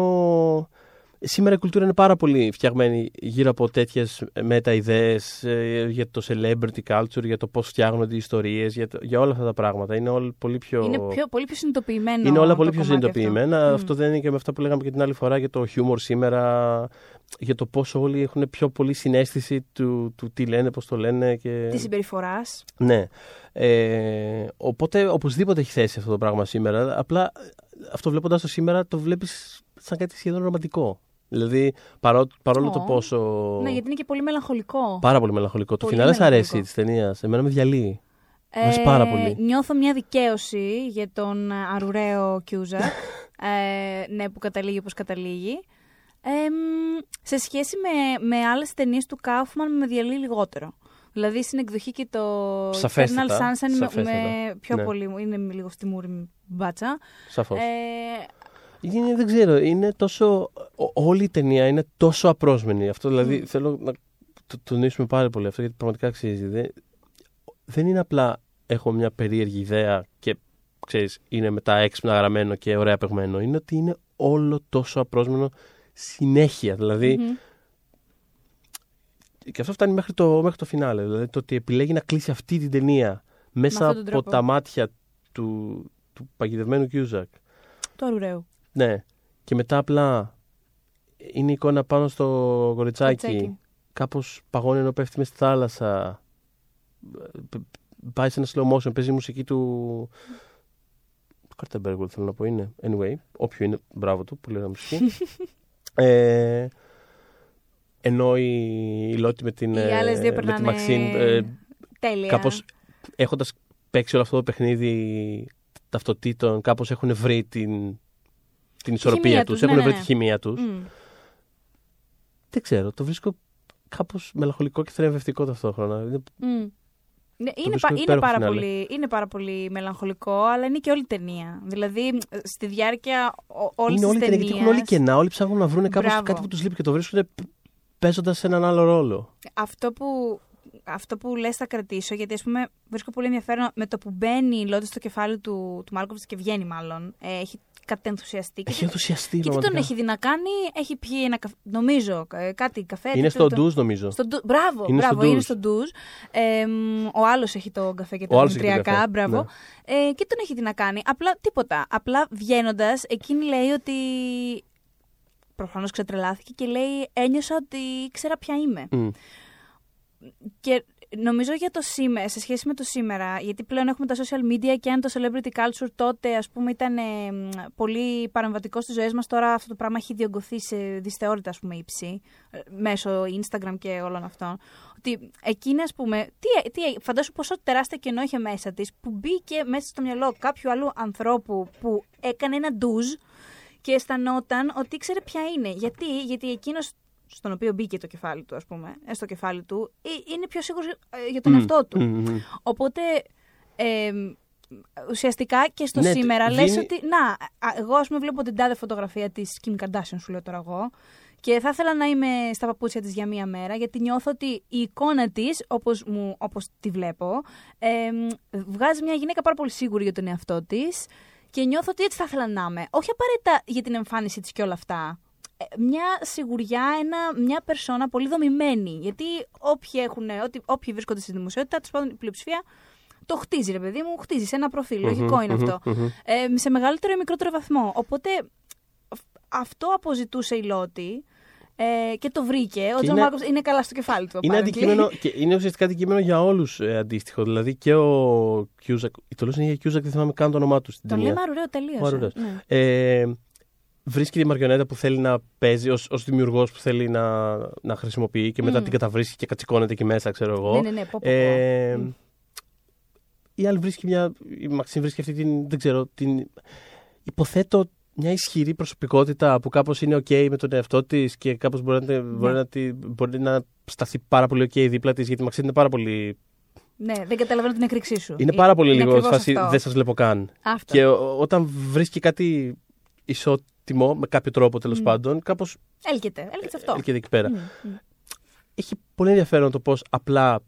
Σήμερα η κουλτούρα είναι πάρα πολύ φτιαγμένη γύρω από τέτοιες μετα-ιδέε ε, για το celebrity culture, για το πώς φτιάχνονται οι ιστορίες, για, για όλα αυτά τα πράγματα. Είναι όλα πολύ πιο. Είναι πιο, πολύ πιο συνειδητοποιημένο. Είναι όλα πολύ πιο συνειδητοποιημένα. Αυτό. Mm. αυτό δεν είναι και με αυτά που λέγαμε και την άλλη φορά για το χιούμορ σήμερα, για το πόσο όλοι έχουν πιο πολύ συνέστηση του, του τι λένε, πώς το λένε. Και... Της συμπεριφοράς. Ναι. Ε, οπότε οπωσδήποτε έχει θέση αυτό το πράγμα σήμερα. Απλά αυτό βλέποντας το σήμερα το βλέπεις σαν κάτι σχεδόν ρομαντικό. Δηλαδή, παρό, παρόλο το πόσο. Ναι, γιατί είναι και πολύ μελαγχολικό. Πάρα πολύ μελαγχολικό. το φινάλε αρέσει τη ταινία. Εμένα με διαλύει. Ε, πάρα πολύ. Νιώθω μια δικαίωση για τον αρουραίο Κιούζα. ε, ναι, που καταλήγει όπως καταλήγει. Ε, σε σχέση με, με άλλες ταινίες του Κάουφμαν με διαλύει λιγότερο. Δηλαδή στην εκδοχή και το Eternal Sunshine με, με πιο ναι. πολύ. Είναι λίγο στη μούρη μπάτσα. Σαφώς. Ε, είναι, δεν ξέρω, είναι τόσο. Όλη η ταινία είναι τόσο απρόσμενη. Αυτό δηλαδή mm. θέλω να το τονίσουμε πάρα πολύ αυτό γιατί πραγματικά αξίζει. Δεν, δεν είναι απλά έχω μια περίεργη ιδέα και ξέρεις, είναι μετά έξυπνα γραμμένο και ωραία παιγμένο. Είναι ότι είναι όλο τόσο απρόσμενο συνέχεια. Δηλαδή. Mm-hmm. Και αυτό φτάνει μέχρι το, μέχρι το φινάλε. Δηλαδή το ότι επιλέγει να κλείσει αυτή την ταινία μέσα από τα μάτια του, του παγιδευμένου Κιούζακ. Του αρουραίου. Ναι. Και μετά απλά είναι η εικόνα πάνω στο κοριτσάκι. Κάπως παγώνει ενώ πέφτει μες στη θάλασσα. Πάει σε ένα slow motion, παίζει η μουσική του. Του Καρτεμπέργκουλ θέλω να πω είναι. Anyway, όποιο είναι, μπράβο του που λέει μουσική. ε, ενώ η, Λότη με την, ε, με τη Μαξίν. Ε, τέλεια. Κάπως έχοντας παίξει όλο αυτό το παιχνίδι ταυτοτήτων, κάπως έχουν βρει την, την ισορροπία τους, έχουν ναι, βρει ναι. τη χημεία τους. Mm. Δεν ξέρω, το βρίσκω κάπως μελαγχολικό και θρηβευτικό ταυτόχρονα. Mm. Είναι, πα, είναι, πάρα πολύ, είναι πάρα πολύ μελαγχολικό, αλλά είναι και όλη η ταινία. Δηλαδή, στη διάρκεια όλης της ταινία. Γιατί έχουν όλοι κενά, όλοι ψάχνουν να βρουν κάπως κάτι που τους λείπει και το βρίσκουν παίζοντας έναν άλλο ρόλο. Αυτό που, αυτό που λες θα κρατήσω, γιατί ας πούμε βρίσκω πολύ ενδιαφέρον με το που μπαίνει η Λότη στο κεφάλι του, του Μάρκοβιτ και βγαίνει μάλλον. Ε, έχει κατενθουσιαστεί. Έχει ενθουσιαστεί, Και τι τον έχει δει να κάνει, έχει πιει ένα καφέ, νομίζω, ε, κάτι καφέ. Είναι στο ντουζ, νομίζω. Στο ντου... Μπράβο, είναι μπράβο, στο είναι στο ντουζ. Ε, ο άλλος έχει το καφέ και τα δημητριακά, μπράβο. Ναι. Ε, και τον έχει δει να κάνει. Απλά τίποτα. Απλά βγαίνοντας, εκείνη λέει ότι. Προφανώς ξετρελάθηκε και λέει: Ένιωσα ότι ήξερα ποια είμαι. Mm. Και νομίζω για το σήμερα, σε σχέση με το σήμερα, γιατί πλέον έχουμε τα social media και αν το celebrity culture τότε ας πούμε ήταν ε, πολύ παρεμβατικό στις ζωές μας, τώρα αυτό το πράγμα έχει διωγγωθεί σε δυσθεώρητα ας πούμε ύψη, ε, μέσω Instagram και όλων αυτών. Ότι εκείνη ας πούμε, τι, τι, φαντάσου πόσο τεράστια κενό είχε μέσα της, που μπήκε μέσα στο μυαλό κάποιου άλλου ανθρώπου που έκανε ένα ντουζ και αισθανόταν ότι ήξερε ποια είναι. Γιατί, γιατί εκείνος στον οποίο μπήκε το κεφάλι του, ας πούμε, ε, στο κεφάλι του, ε, είναι πιο σίγουρος ε, για τον εαυτό του. Οπότε, ε, ουσιαστικά και στο ναι, σήμερα λες ότι, να, εγώ ας πούμε βλέπω την τάδε φωτογραφία της Kim Kardashian, σου λέω τώρα εγώ, Και θα ήθελα να είμαι στα παπούτσια της για μία μέρα, γιατί νιώθω ότι η εικόνα της, όπως, μου, όπως τη βλέπω, ε, βγάζει μια γυναίκα πάρα πολύ σίγουρη για τον εαυτό της και νιώθω ότι έτσι θα ήθελα να είμαι. Όχι απαραίτητα για την εμφάνιση της και όλα αυτά. Ε, Μια σιγουριά, ένα, μια περσόνα πολύ δομημένη. Γιατί όποιοι, έχουν, ότι, όποιοι βρίσκονται στη δημοσιότητα, τέλος πάντων η πλειοψηφία το χτίζει, ρε παιδί μου, χτίζει σε ένα προφίλ. Λογικό είναι αυτό. Ε, σε μεγαλύτερο ή μικρότερο βαθμό. Οπότε αυτό αποζητούσε η Λότη ε, και το βρήκε. Ο Τζον είναι- Μάρκος είναι καλά στο κεφάλι του. Είναι, apparently. αντικείμενο, και είναι ουσιαστικά αντικείμενο για όλους ε, αντίστοιχο. Δηλαδή και ο Κιούζακ. Η Τολό είναι για Κιούζακ, δεν θυμάμαι καν το όνομά του στην Τον ταινία. λέμε αρουραίο τελείω. Ο Αρουραίος. Ναι. Ε, βρίσκει τη μαριονέτα που θέλει να παίζει ως ως δημιουργός που θέλει να, να χρησιμοποιεί και μετά Μμ. την καταβρίσκει και κατσικώνεται εκεί μέσα, ξέρω εγώ. Ναι, ναι, ναι, πω, πω, πω. Ε, Μμ. η άλλη βρίσκει μια. Η Μαξίν βρίσκει αυτή την. Δεν ξέρω. Την, υποθέτω μια ισχυρή προσωπικότητα που κάπως είναι OK με τον εαυτό της και κάπως μπορεί να, μπορεί Ναι. να, τη- μπορεί να σταθεί πάρα πολύ OK δίπλα της γιατί η Μαξίν είναι πάρα πολύ. Ναι, δεν καταλαβαίνω την έκρηξή σου. Είναι πάρα πολύ λίγο Ε, ακριβώς φάση. αυτό. Δεν σας βλέπω καν. Αυτό. Και ο- όταν βρίσκει κάτι ισότιμο, με κάποιο τρόπο τέλος Μμ. πάντων, κάπως Έλκεται, έλκεται σε αυτό. έρχεται εκεί πέρα. Μμ, μμ. Έχει πολύ ενδιαφέρον το πώς απλά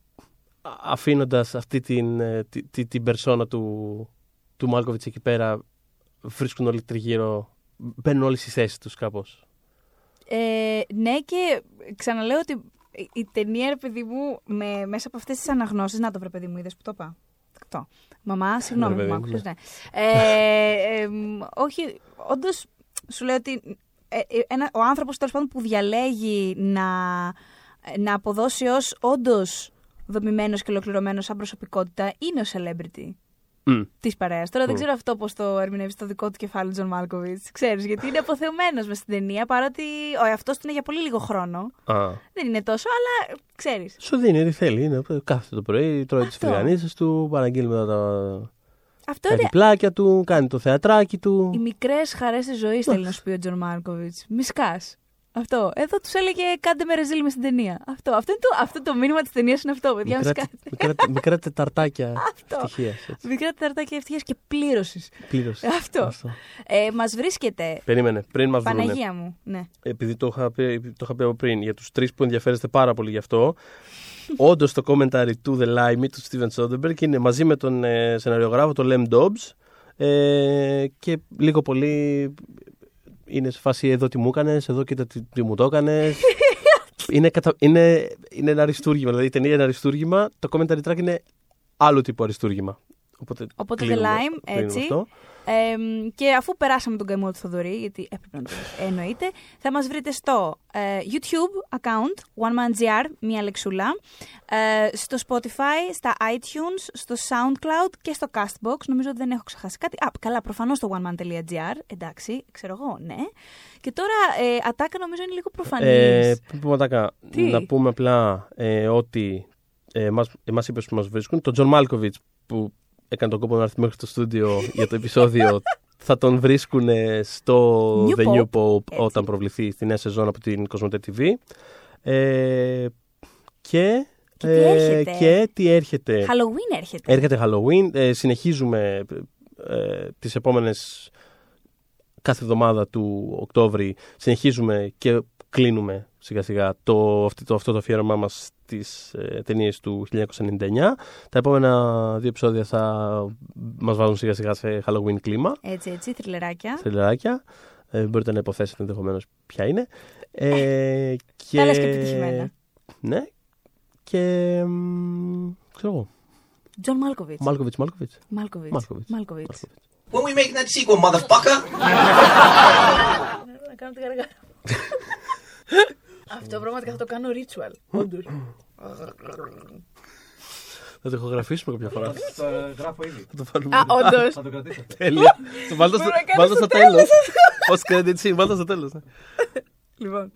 αφήνοντας αυτή την, ε, τη- τη- την περσόνα του, του Μάλκοβιτς εκεί πέρα, βρίσκουν όλοι τριγύρω. Μπαίνουν όλοι στη θέση τους κάπως. Ε, ναι, και ξαναλέω ότι η- η ταινία, ρε παιδί μου, με, μέσα από αυτές τις αναγνώσεις. Να το βρε, παιδί μου, είδες που το είπα; Αυτό. Μαμά, συγγνώμη Ναι, που παιδί μ' μου, άκουσες, ναι. Ε, ε, μ, όχι, όντως σου λέω ότι ε, ε, ένα, ο άνθρωπος τέλος πάντων που διαλέγει να, να αποδώσει ως όντως δομημένος και ολοκληρωμένος σαν προσωπικότητα είναι ο celebrity της παρέας. Τώρα δεν Μμ. ξέρω αυτό πώς το ερμηνεύεις στο δικό του κεφάλι, Τζον Μάλκοβιτς. Ξέρεις, γιατί είναι αποθεωμένος μες στην ταινία, παρότι ο εαυτός του είναι για πολύ λίγο χρόνο. Α. Δεν είναι τόσο, αλλά ξέρεις. Σου δίνει τι θέλει. Είναι, κάθεται το πρωί, τρώει τις Αυτό. φρυγανιές του, παραγγέλνει μετά τα, Αυτό τα είναι. διπλάκια του, κάνει το θεατράκι του. Οι μικρές χαρές της ζωής θέλει να σου πει ο Τζον Μάλκοβιτς. Μη σκας. Αυτό. Εδώ τους έλεγε κάντε με ρεζίλ μες στην ταινία. Αυτό, αυτό, είναι το, αυτό το μήνυμα της ταινίας είναι αυτό, παιδιά. Μη Μικρά, σκάτε. μικρά, μικρά τεταρτάκια Αυτό. ευτυχίας. Μικρά τεταρτάκια ευτυχίας και πλήρωσης. Πλήρωσης. Αυτό. Ε, Μας βρίσκεται. Περίμενε, πριν μας βρούνε. Παναγία μου. Ναι. επειδή το είχα, πει, το είχα πει από πριν, για τους τρεις που ενδιαφέρεστε πάρα πολύ γι' αυτό, όντως το commentary του The Limit του Steven Soderbergh είναι μαζί με τον ε, σεναριογράφο, τον Lem Dobbs ε, και λίγο πολύ είναι σε φάση εδώ τι μου έκανες, εδώ κοίτα τι, τι μου το έκανες. είναι, κατα... είναι, είναι ένα αριστούργημα, δηλαδή η ταινία είναι ένα αριστούργημα, το commentary track είναι άλλο τύπο αριστούργημα. Οπότε, Οπότε The κλείνουμε- Lime, κλείνουμε έτσι. αυτό. Ε, και αφού περάσαμε τον καημό του Θοδωρή, γιατί έπρεπε να το εννοείται, θα μας βρείτε στο ε, YouTube account, One Man GR, μία λεξούλα, ε, στο Spotify, στα iTunes, στο SoundCloud και στο Castbox. Νομίζω ότι δεν έχω ξεχάσει κάτι. Α, καλά, προφανώς στο oneman.gr, εντάξει, ξέρω εγώ, ναι. Και τώρα, ε, ατάκα νομίζω είναι λίγο προφανής. Ε, πριν πούμε ατάκα, Τι; να πούμε απλά ε, ότι ε, μας, εμάς είπες που μας βρίσκουν. Τον Τζον Μάλκοβιτς που έκανε τον κόπο να έρθει μέχρι το στούντιο για το επεισόδιο θα τον βρίσκουν στο New The Pop, New Pop έτσι. όταν προβληθεί στη νέα σεζόν από την Κοσμοτέ TV. Ε, και, Και τι έρχεται; και τι έρχεται; Halloween έρχεται. Έρχεται Halloween. Ε, συνεχίζουμε ε, τις επόμενες κάθε εβδομάδα του Οκτώβρη συνεχίζουμε και κλείνουμε σιγά σιγά το, αυτό, το, αυτό το αφιέρωμά μας στις ε, ταινίες του 1999. Τα επόμενα δύο επεισόδια θα μας βάζουν σιγά σιγά σε Halloween κλίμα, Έτσι, έτσι, θριλεράκια. θριλεράκια. Ε, μπορείτε να υποθέσετε ενδεχομένως ποια είναι. Ε, και... Τα λες και επιτυχημένα. Ναι. Και... μ, ξέρω εγώ. Τζον Μάλκοβιτς. Μάλκοβιτς, Μάλκοβιτς. Μάλκοβιτς. Μάλκοβιτς. Μάλκοβιτς. Μάλκοβιτς. When we making that sequel, motherfucker? Να κάνω την γαργάρα. Αυτό πραγματικά θα το κάνω ritual. Όντως. Θα το ηχογραφήσουμε κάποια φορά. Το γράφω ήδη. Θα το βάλουμε. Α, όντως. Θα το κρατήσω. Τέλεια. Το βάλτε στο- Μπορώ να κάνω βάλτε στο στο τέλος. Ως credit scene, βάλτε στο τέλος. ναι. Λοιπόν.